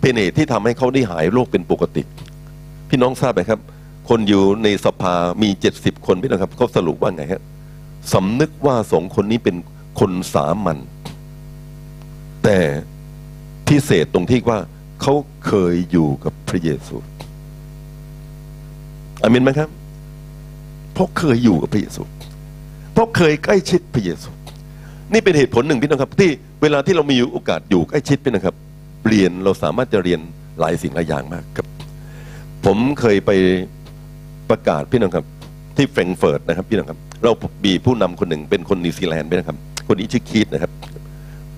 เป็นเหตุที่ทำให้เขาได้หายโรคเป็นปกติ พี่น้องทราบไหมครับ คนอยู่ในสภามีเจ็ดสิบคนพี่น้องครับเขาสรุปว่าไงฮะ สำนึกว่าสองคนนี้เป็นคนสามัญแต่พิเศษตรงที่ว่าเขาเคยอยู่กับพระเยซูอาเมนไหมครับ เพราะเคยอยู่กับพระเยซู เพราะเคยใกล้ชิดพระเยซู นี่เป็นเหตุผลหนึ่งพี่น้องครับ ที่เวลาที่เรามีโอกาสอยู่ใกล้ชิดพี่นะครับ เรียนเราสามารถจะเรียนหลายสิ่งหลายอย่างมากครับ ผมเคยไปประกาศพี่น้องครับ ที่แฟรงเฟิร์ตนะครับพี่น้องครับ เรามีผู้นำคนหนึ่งเป็นคนนิวซีแลนด์พี่นะครับ คนนี้ชื่อ Keith นะครับ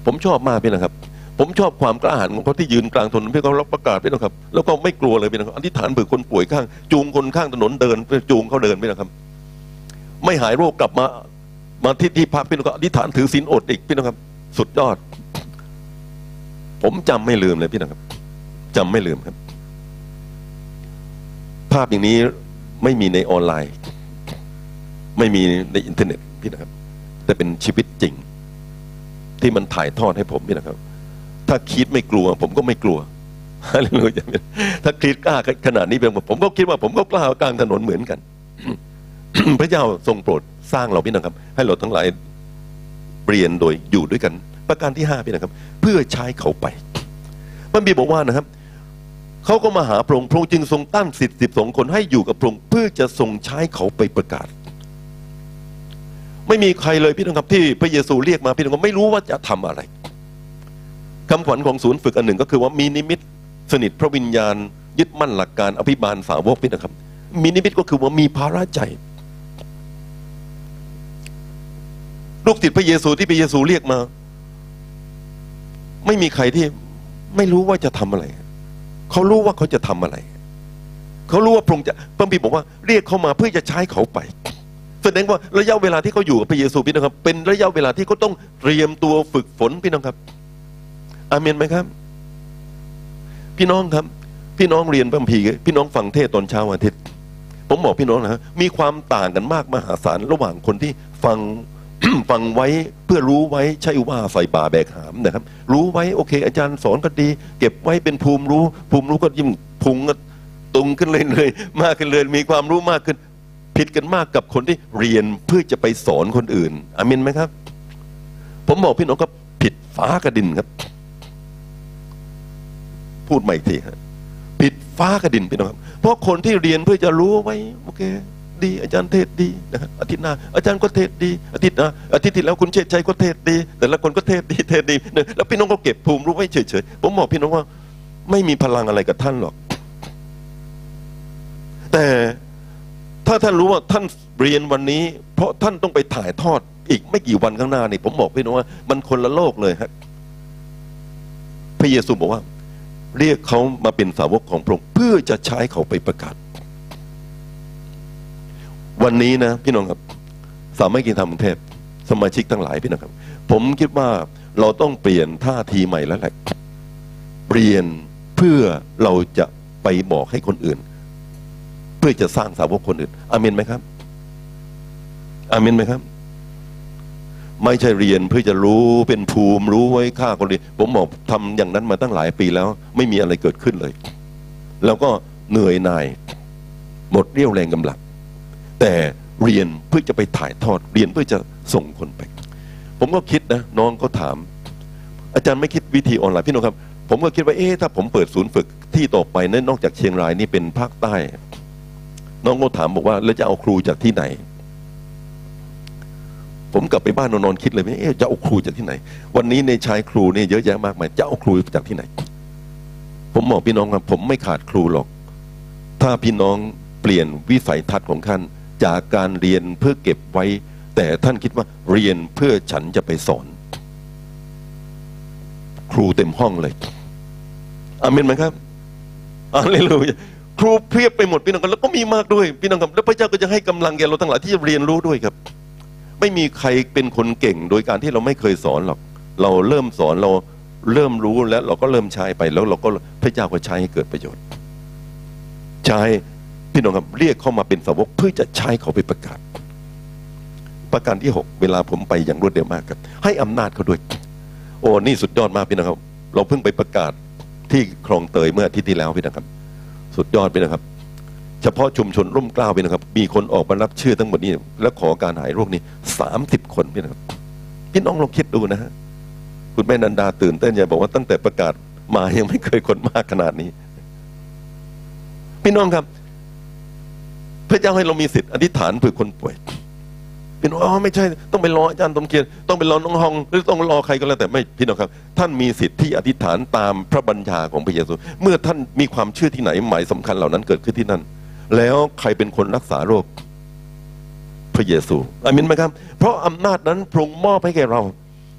ผมชอบมากพี่นะครับ ผมชอบความกล้าหาญของเขาที่ยืนกลางถนนเพี่เขารับประกาศพี่นะครับ แล้วก็ไม่กลัวเลยพี่นะครับอธิษฐานเผื่อคนป่วยข้าง จูงคนข้างถนนเดินจูงเขาเดินพี่นะครับ ไม่หายโรคกลับมามาที่ที่พักพี่นะครับอธิษฐานถือศีลอดอีกพี่นะครับ สุดยอด ผมจำไม่ลืมเลยพี่นะครับจำไม่ลืมครับ ภาพอย่างนี้ไม่มีในออนไลน์ ไม่มีในอินเทอร์เน็ตพี่นะครับ แต่เป็นชีวิตจริง ที่มันถ่ายทอดให้ผมพี่นะครับ ถ้าคิดไม่กลัว ผมก็ไม่กลัวฮาเลลูยาถ้าคิดกล้าขนาดนี้เป็นผมก็คิดว่า ผมก็กล้ากลางถนนเหมือนกัน พระเจ้าทรงโปรดสร้างเราพี่นะครับ ให้เราทั้งหลายเรียนโดยอยู่ด้วยกัน ประการที่ห้าพี่นะครับ เพื่อใช้เขาไปพระบีบอกว่านะครับเขาก็มาหาพระองค์พระองค์จึงทรงตั้งสิทธิสิบสองคนให้อยู่กับพระองค์เพื่อจะทรงใช้เขาไปประกาศ ไม่มีใครเลยพี่น้องครับที่พระเยซูเรียกมาพี่น้องครับไม่รู้ว่าจะทำอะไรคำขวัญของศูนย์ฝึกอันหนึ่งก็คือว่ามีนิมิตสนิทพระวิญญาณ ยึดมั่นหลักการอภิบาลสาวกพี่นะครับ มีนิมิตก็คือว่ามีภาระใจ ลูกติดพระเยซูที่พระเยซูเรียกมา ไม่มีใครที่ไม่รู้ว่าจะทำอะไร เขารู้ว่าเขาจะทำอะไร เขารู้ว่าพระองค์จะพระบิดบอกว่า เรียกเขามาเพื่อจะใช้เขาไป แสดงว่าระยะเวลาที่เขาอยู่กับพระเยซูพี่น้องครับ เป็นระยะเวลาที่เขาต้องเตรียมตัวฝึกฝนพี่น้องครับ อาเมนไหมครับ พี่น้องครับ พี่น้องเรียนพระคัมภีร์พี่น้องฟังเทศตอนเช้าอาทิตย์ ผมบอกพี่น้องนะมีความต่างกันมากมหาศาลระหว่างคนที่ฟังฟังไว้เพื่อรู้ไว้ใช่ว่าใส่บาแบกหามนะครับ รู้ไว้โอเค อาจารย์สอนก็ดี เก็บไว้เป็นภูมิรู้ ภูมิรู้ก็ยิ่งพุงก็ตุงขึ้นเลยเลยๆมากขึ้นเลยมีความรู้มากขึ้น ผิดกันมากกับคนที่เรียนเพื่อจะไปสอนคนอื่นอามินไหมครับ ผมบอกพี่น้องก็ผิดฟ้ากระดินครับ พูดใหม่อีกทีครับผิดฟ้ากระดินพี่น้องครับ เพราะคนที่เรียนเพื่อจะรู้ไว้โอเค ดี อาจารย์เทศดีนะครับอาทิตย์หน้าอาจารย์ก็เทศดี อาทิตย์หน้าอาทิตย์ที่แล้วคุณเชษชัยก็เทศดี แต่ละคนก็เทศดีเทศดีเนี่ยแล้วพี่น้องก็เก็บภูมิรู้ไว้เฉยๆผมบอกพี่น้องว่า ไม่มีพลังอะไรกับท่านหรอก แต่ ถ้าท่านรู้ว่าท่านเรียนวันนี้ เพราะท่านต้องไปถ่ายทอดอีกไม่กี่วันข้างหน้านี่ผมบอกพี่น้องว่า มันคนละโลกเลยครับพระเยซูบอกว่า เรียกเขามาเป็นสาวกของพระองค์เพื่อจะใช้เขาไปประกาศ วันนี้นะ พี่น้องครับ สามัคคีธรรมกรุงเทพ สมาชิกทั้งหลายพี่น้องครับ ผมคิดว่าเราต้องเปลี่ยนท่าทีใหม่แล้วแหละเปลี่ยนเพื่อเราจะไปบอกให้คนอื่น พื่อจะสร้างสาวกคนอื่นอาเมนไหมครับอาเมนไหมครับ ไม่ใช่เรียนเพื่อจะรู้เป็นภูมิรู้ไว้ค่าคนเรียนผมบอกทำอย่างนั้นมาตั้งหลายปีแล้ว ไม่มีอะไรเกิดขึ้นเลย แล้วก็เหนื่อยหน่าย หมดเรี่ยวแรงกำลังแต่เรียนเพื่อจะไปถ่ายทอด เรียนเพื่อจะส่งคนไป ผมก็คิดนะ น้องก็ถาม อาจารย์ไม่คิดวิธีออนไลน์พี่น้องครับ ผมก็คิดว่าเอ๊ะถ้าผมเปิดศูนย์ฝึกที่ต่อไปนั้นนอกจากเชียงรายนี่เป็นภาคใต้ น้องก็ถามบอกว่าแล้วจะเอาครูจากที่ไหน ผมกลับไปบ้านนอนคิดเลยว่าเอ๊ะจะเอาครูจากที่ไหน วันนี้ในชายครูเนี่ยเยอะแยะมากมายจะเอาครูจากที่ไหน ผมบอกพี่น้องครับผมไม่ขาดครูหรอก ถ้าพี่น้องเปลี่ยนวิสัยทัศน์ของท่านจากการเรียนเพื่อเก็บไว้ แต่ท่านคิดว่าเรียนเพื่อฉันจะไปสอน ครูเต็มห้องเลยอาเมนไหมครับอาเลลูยา ครูเพียบไปหมดพี่น้องครับแล้วก็มีมากด้วยพี่น้องครับแล้วพระเจ้าก็จะให้กำลังแก่เราทั้งหลายที่จะเรียนรู้ด้วยครับ ไม่มีใครเป็นคนเก่งโดยการที่เราไม่เคยสอนหรอกเราเริ่มสอนเราเริ่มรู้แล้วเราก็เริ่มใช้ไปแล้วเราก็พระเจ้าก็ใช้ให้เกิดประโยชน์ ใช้พี่น้องครับเรียกเข้ามาเป็นสาวกเพื่อจะใช้เขาไปประกาศ ประการที่หกเวลาผมไปอย่างรวดเร็วมากครับ ให้อำนาจเขาด้วย โอ้นี่สุดยอดมากพี่น้องครับ เราเพิ่งไปประกาศที่คลองเตยเมื่ออาทิตย์ที่แล้วพี่น้องครับ สุดยอดไปนะครับ เฉพาะชุมชนร่มเกล้าวไปนะครับ มีคนออกมารับเชื่อทั้งหมดนี้และขอการหายโรคนี้สามสิบคนไปนะครับพี่น้องลองคิดดูนะฮะคุณแม่นันดาตื่นเต้นอย่าบอกว่าตั้งแต่ประกาศมายังไม่เคยคนมากขนาดนี้ พี่น้องครับ พระเจ้าให้เรามีสิทธิ์อธิษฐานเผื่อคนป่วย พี่น้องอ๋อไม่ใช่ต้องไปรออาจารย์สมเกียรติต้องไปรอน้องฮองหรือต้องรอใครก็แล้วแต่ไม่พี่น้องครับ ท่านมีสิทธิ์ที่อธิษฐานตามพระบัญชาของพระเยซู เมื่อท่านมีความเชื่อที่ไหนหมายสำคัญเหล่านั้นเกิดขึ้นที่นั่น แล้วใครเป็นคนรักษาโรคพระเยซูอามินไหมครับ เพราะอำนาจนั้นพระองค์มอบให้แก่เรา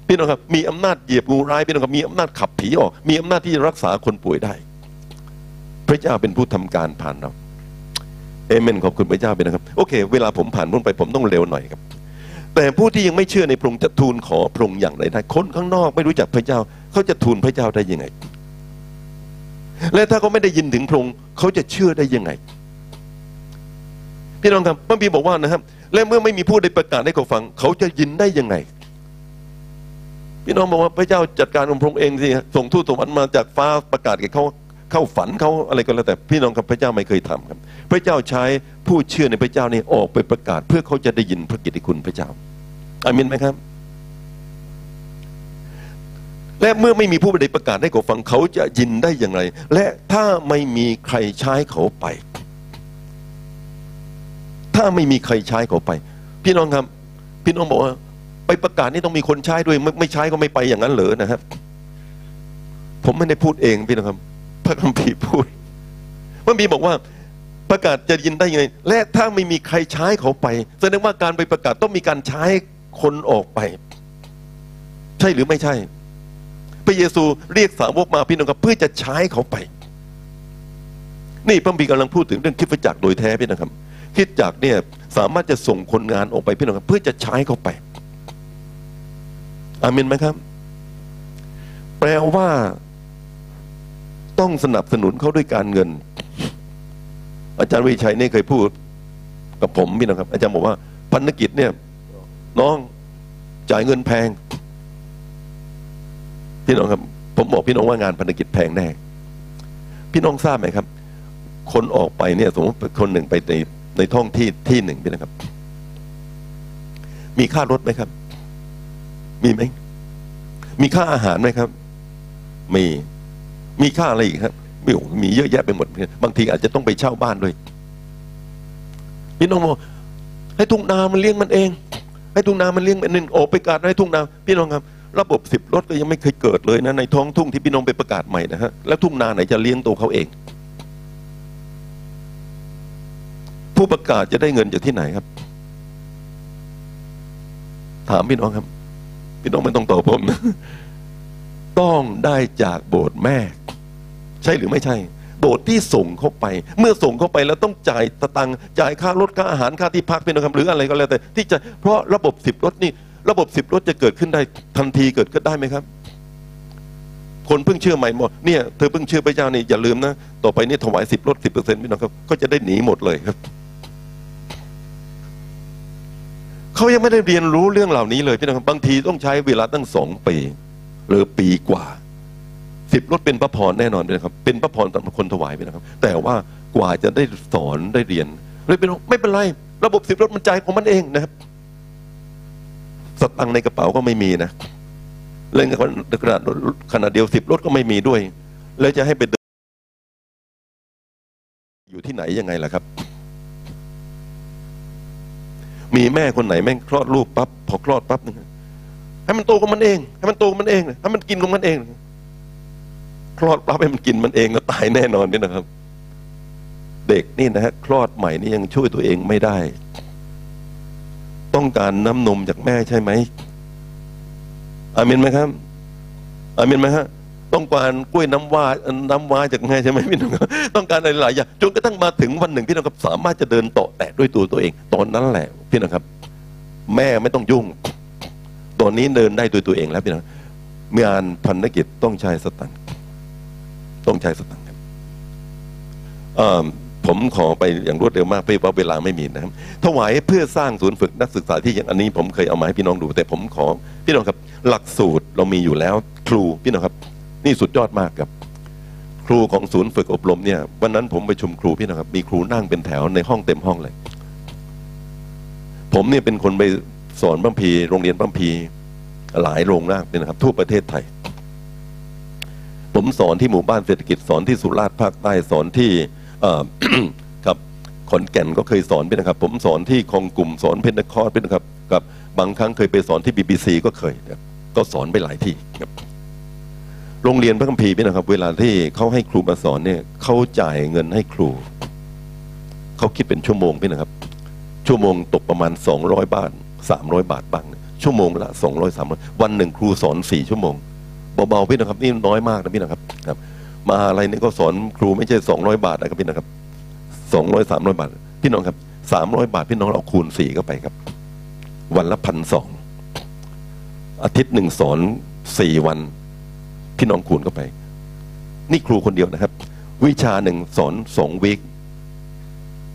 พี่น้องครับ มีอำนาจเหยียบงูร้ายพี่น้องครับมีอำนาจขับผีออก มีอำนาจที่จะรักษาคนป่วยได้ พระเจ้าเป็นผู้ทำการผ่านเราเอเมนขอบคุณพระเจ้าไปนะครับ โอเค เวลาผมผ่านพ้นไปผมต้องเร็วหน่อยครับ แต่ผู้ที่ยังไม่เชื่อในพระองค์จะทูลขอพระองค์อย่างไรได้คนข้างนอกไม่รู้จักพระเจ้า เขาจะทูลพระเจ้าได้ยังไง และถ้าเขาไม่ได้ยินถึงพระองค์เขาจะเชื่อได้ยังไง พี่น้องครับพระบีบอกว่านะครับ และเมื่อไม่มีผู้ใดประกาศให้เขาฟัง เขาจะยินได้ยังไง พี่น้องบอกว่าพระเจ้าจัดการองค์พระองค์เองสิส่งทูตสวรรค์มาจากฟ้าประกาศแก่เขา เข้าฝันเขาอะไรก็แล้วแต่พี่น้องครับพระเจ้าไม่เคยทำครับ พระเจ้าใช้ผู้เชื่อในพระเจ้านี่ออกไปประกาศ เพื่อเขาจะได้ยินพระกิตติคุณพระเจ้าอามินไหมครับ และเมื่อไม่มีผู้ใดประกาศให้เขาฟังเขาจะยินได้อย่างไร และถ้าไม่มีใครใช้เขาไป ถ้าไม่มีใครใช้เขาไป พี่น้องครับ พี่น้องบอกว่า ไปประกาศนี่ต้องมีคนใช้ด้วยไม่ไม่ใช้ก็ไม่ไปอย่างนั้นเหรอนะครับ ผมไม่ได้พูดเองพี่น้องครับ พระคัมภีร์พูดพระคัมภีร์บอกว่าประกาศจะยินได้ยังไง และถ้าไม่มีใครใช้เขาไปแสดงว่าการไปประกาศต้องมีการใช้คนออกไป ใช่หรือไม่ใช่ พระเยซูเรียกสาวกมาพี่น้องครับเพื่อจะใช้เขาไป นี่พระคัมภีร์กำลังพูดถึงเรื่องคิดจักรโดยแท้พี่นะครับ คิดจักรเนี่ยสามารถจะส่งคนงานออกไปพี่น้องครับเพื่อจะใช้เขาไปอามินไหมครับ แปลว่า ต้องสนับสนุนเขาด้วยการเงิน อาจารย์วิชัยนี่เคยพูดกับผมพี่นะครับ อาจารย์บอกว่าพันธกิจเนี่ย น้องจ่ายเงินแพง พี่น้องครับ ผมบอกพี่น้องว่างานพันธกิจแพงแน่พี่น้องทราบไหมครับ คนออกไปเนี่ย สมมติคนหนึ่งไปในในท้องที่ที่หนึ่งพี่นะครับ มีค่ารถไหมครับ มีไหมมีค่าอาหารไหมครับ มี มีค่าอะไรอีกครับมีโอ้มีเยอะแยะไปหมด บางทีอาจจะต้องไปเช่าบ้านด้วยพี่น้องบอกให้ทุ่งนามันเลี้ยงมันเอง ให้ทุ่งนามันเลี้ยงมันเองออไปประกาศให้ทุ่งนาพี่น้องครับ ระบบสิบรถก็ยังไม่เคยเกิดเลยนะในท้องทุ่งที่พี่น้องไปประกาศใหม่นะฮะแล้วทุ่งนาไหนจะเลี้ยงตัวเขาเอง ผู้ประกาศจะได้เงินจากที่ไหนครับ ถามพี่น้องครับ พี่น้องไม่ต้องตอบผมนะต้องได้จากโบสถ์แม่ ใช่หรือไม่ใช่ โบสถ์ที่ส่งเข้าไป เมื่อส่งเข้าไปแล้วต้องจ่ายตะตังค์จ่ายค่ารถค่าอาหารค่าที่พักเป็นครับหรืออะไรก็แล้วแต่ ที่จะเพราะระบบสิบรถนี่ระบบสิบรถจะเกิดขึ้นได้ทันทีเกิดขึ้นได้ไหมครับ คนเพิ่งเชื่อใหม่บอกเนี่ยเธอเพิ่งเชื่อพระเจ้านี่อย่าลืมนะต่อไปนี่ถวายสิบรถสิบเปอร์เซ็นต์พี่น้องครับก็จะได้หนีหมดเลยครับเขายังไม่ได้เรียนรู้เรื่องเหล่านี้เลยพี่น้องครับบางทีต้องใช้เวลาตั้งสองปี หรือปีกว่า สิบรถเป็นพระพรแน่นอนเลยครับ เป็นพระพรสำหรับคนถวายไปนะครับ แต่ว่ากว่าจะได้สอนได้เรียนเลยเป็นไม่เป็นไร ระบบสิบรถมันใจของมันเองนะครับสตังในกระเป๋าก็ไม่มีนะเล่นกับขนาดขนาดเดียวสิบรถก็ไม่มีด้วย แล้วจะให้ไปเดินอยู่ที่ไหนยังไงล่ะครับ มีแม่คนไหนแม่งคลอดลูกปั๊บพอคลอดปั๊บนึงให้มันโตของมันเอง ให้มันโตของมันเองให้มันกินของมันเอง คลอดปั๊บให้มันกินมันเองแล้วตายแน่นอนนี่นะครับ เด็กนี่นะฮะคลอดใหม่นี่ยังช่วยตัวเองไม่ได้ ต้องการน้ำนมจากแม่ใช่ไหมอามินไหมครับอามินไหมฮะต้องการกล้วยน้ำว้าน้ำว้าจากแม่ใช่ไหมพี่น้องครับต้องการอะไรหลายอย่างจนกระทั่งมาถึงวันหนึ่งพี่น้องครับสามารถจะเดินโตะแตะด้วยตัวตัวเอง ตอนนั้นแหละพี่น้องครับ แม่ไม่ต้องยุ่ง ตอนนี้เดินได้โดยตัวเองแล้วพี่น้องงานพันธกิจต้องใช้สตังค์ ต้องใช้สตังค์ครับผมขอไปอย่างรวดเร็วมากเพราะว่าเวลาไม่มีนะครับถวายเพื่อสร้างศูนย์ฝึกนักศึกษาที่อย่างอันนี้ผมเคยเอามาให้พี่น้องดู แต่ผมขอพี่น้องครับ หลักสูตรเรามีอยู่แล้ว ครูพี่น้องครับ นี่สุดยอดมากครับ ครูของศูนย์ฝึกอบรมเนี่ยวันนั้นผมไปชุมครูพี่น้องครับ มีครูนั่งเป็นแถวในห้องเต็มห้องเลย ผมเนี่ยเป็นคนไปสอนบัมพีโรงเรียนบัมพีหลายโรงมากเลยนะครับทั่วประเทศไทย ผมสอนที่หมู่บ้านเศรษฐกิจสอนที่สุราษฎร์ภาคใต้สอนที่ครับขอนแก่นก็เคยสอนพี่นะครับ ผมสอนที่คองกลุ่มสอนเพนนคอร์พี่นะครับกับบางครั้งเคยไปสอนที่บีบีซีก็เคยก็สอนไปหลายที่ครับโรงเรียนพระคัมภีร์พี่นะครับ เวลาที่เขาให้ครูมาสอนเนี่ยเขาจ่ายเงินให้ครูเขาคิดเป็นชั่วโมงพี่นะครับ ชั่วโมงตกประมาณสองร้อยบาทสามร้อยบาทบ้างชั่วโมงละสองร้อยสามร้อยวันหนึ่งครูสอนสี่ชั่วโมง เบาๆพี่นะครับนี่น้อยมากนะพี่นะครับครับมาอะไรนี่ก็สอนครูไม่ใช่สองร้อยบาทนะครับพี่นะครับสองร้อยสามร้อยบาท พี่น้องครับสามร้อยบาทพี่น้องเอาคูณสี่เข้าไปครับ วันละพันสองอาทิตย์หนึ่งสอนสี่วัน พี่น้องคูณเข้าไป นี่ครูคนเดียวนะครับ วิชาหนึ่งสอนสองวีค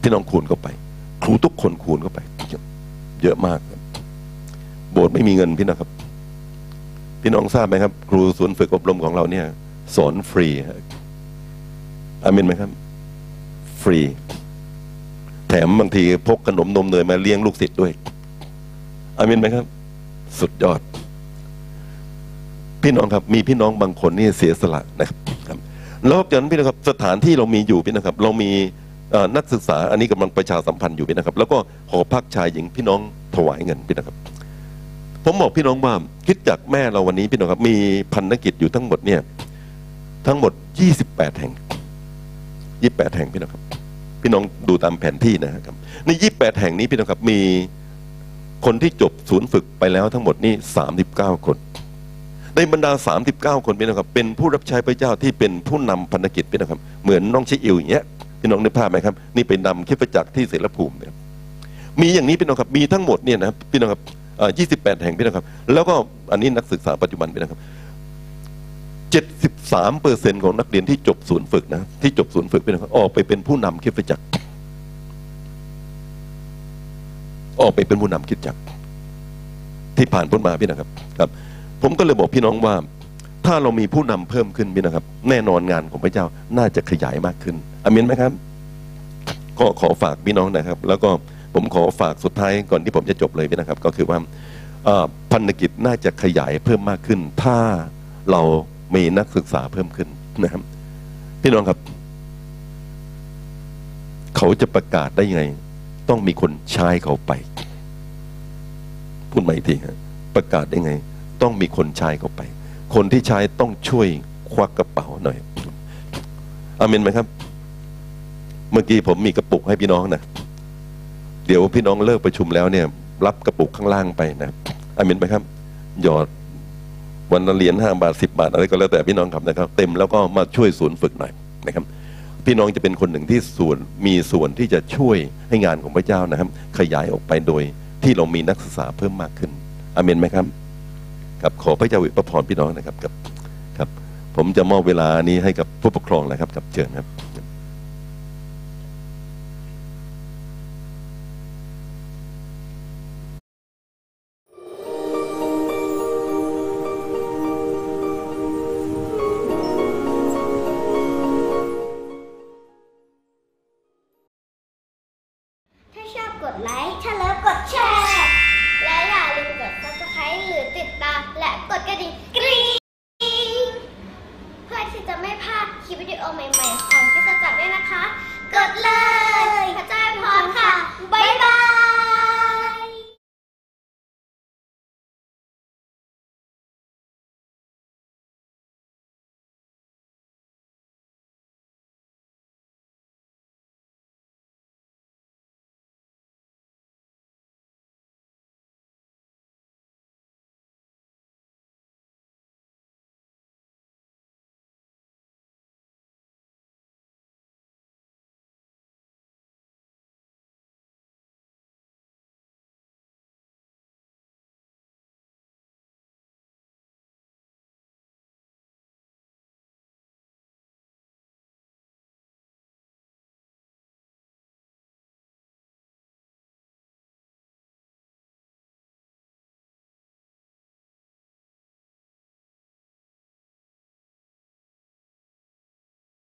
พี่น้องคูณเข้าไป ครูทุกคนคูณเข้าไป เยอะมาก โบสถ์ไม่มีเงินพี่นะครับ พี่น้องทราบไหมครับ ครูศูนย์ฝึกอบรมของเราเนี่ย สอนฟรีอามินไหมครับ ฟรี แถมบางทีพกขนมนมเนยมาเลี้ยงลูกศิษย์ด้วยอามินไหมครับ สุดยอด พี่น้องครับ มีพี่น้องบางคนนี่เสียสละนะครับครับแล้วจากนั้นพี่นะครับ สถานที่เรามีอยู่พี่นะครับ เรามีนักศึกษา อันนี้กำลังประชาสัมพันธ์อยู่พี่นะครับ แล้วก็หอพักชายหญิงพี่น้องถวายเงินพี่นะครับ ผมบอกพี่น้องว่าคิดจากแม่เราวันนี้พี่น้องครับ มีพันธกิจอยู่ทั้งหมดเนี่ย ทั้งหมด 28 แห่ง 28 แห่งพี่น้องครับ พี่น้องดูตามแผนที่นะครับ ใน 28 แห่งนี้พี่น้องครับ มีคนที่จบศูนย์ฝึกไปแล้วทั้งหมดนี่ 39 คนในบรรดา 39 คนพี่น้องครับ เป็นผู้รับใช้พระเจ้าที่เป็นผู้นำพันธกิจพี่น้องครับ เหมือนน้องชิอิวอย่างเงี้ยพี่น้องนึกภาพไหมครับ นี่เป็นนำคิดประจักษ์ที่เสรภูมิเนี่ยมีอย่างนี้พี่น้องครับ มีทั้งหมดเนี่ยนะพี่น้องครับ 28 แห่งพี่น้องครับ แล้วก็อันนี้นักศึกษาปัจจุบันพี่น้องครับ73เปอร์เซ็นของนักเรียนที่จบศูนย์ฝึกนะ ที่จบศูนย์ฝึกพี่น้องครับออกไปเป็นผู้นำคิดประจักษ์ออกไปเป็นผู้นำคิดจักร ที่ผ่านพ้นมาพี่นะครับ ครับ ผมก็เลยบอกพี่น้องว่า ถ้าเรามีผู้นำเพิ่มขึ้นพี่นะครับ แน่นอนงานของพระเจ้าน่าจะขยายมากขึ้นอามินไหมครับ ก็ขอฝากพี่น้องนะครับ แล้วก็ ผมขอฝากสุดท้ายก่อนที่ผมจะจบเลยนะครับ ก็คือว่าพันธกิจน่าจะขยายเพิ่มมากขึ้น ถ้าเรามีนักศึกษาเพิ่มขึ้นนะครับพี่น้องครับ เขาจะประกาศได้ยังไง ต้องมีคนใช้เขาไป พูดใหม่อีกทีฮะประกาศได้ไง ต้องมีคนใช้เขาไป คนที่ใช้ต้องช่วยควักกระเป๋าหน่อยอาเมนไหมครับ เมื่อกี้ผมมีกระปุกให้พี่น้องนะ เดี๋ยวพี่น้องเลิกประชุมแล้วเนี่ย รับกระปุกข้างล่างไปนะอาเมนไหมครับ หยอดวันละเหรียญห้าบาทสิบาทอะไรก็แล้วแต่พี่น้องครับนะครับ เต็มแล้วก็มาช่วยศูนย์ฝึกหน่อยนะครับ พี่น้องจะเป็นคนหนึ่งที่ส่วนมีส่วนที่จะช่วยให้งานของพระเจ้านะครับ ขยายออกไปโดยที่เรามีนักศึกษาเพิ่มมากขึ้นอาเมนไหมครับครับขอพระเจ้าอวยพรพี่น้องนะครับครับครับ ผมจะมอบเวลานี้ให้กับผู้ปกครองนะครับกับเชิญครับ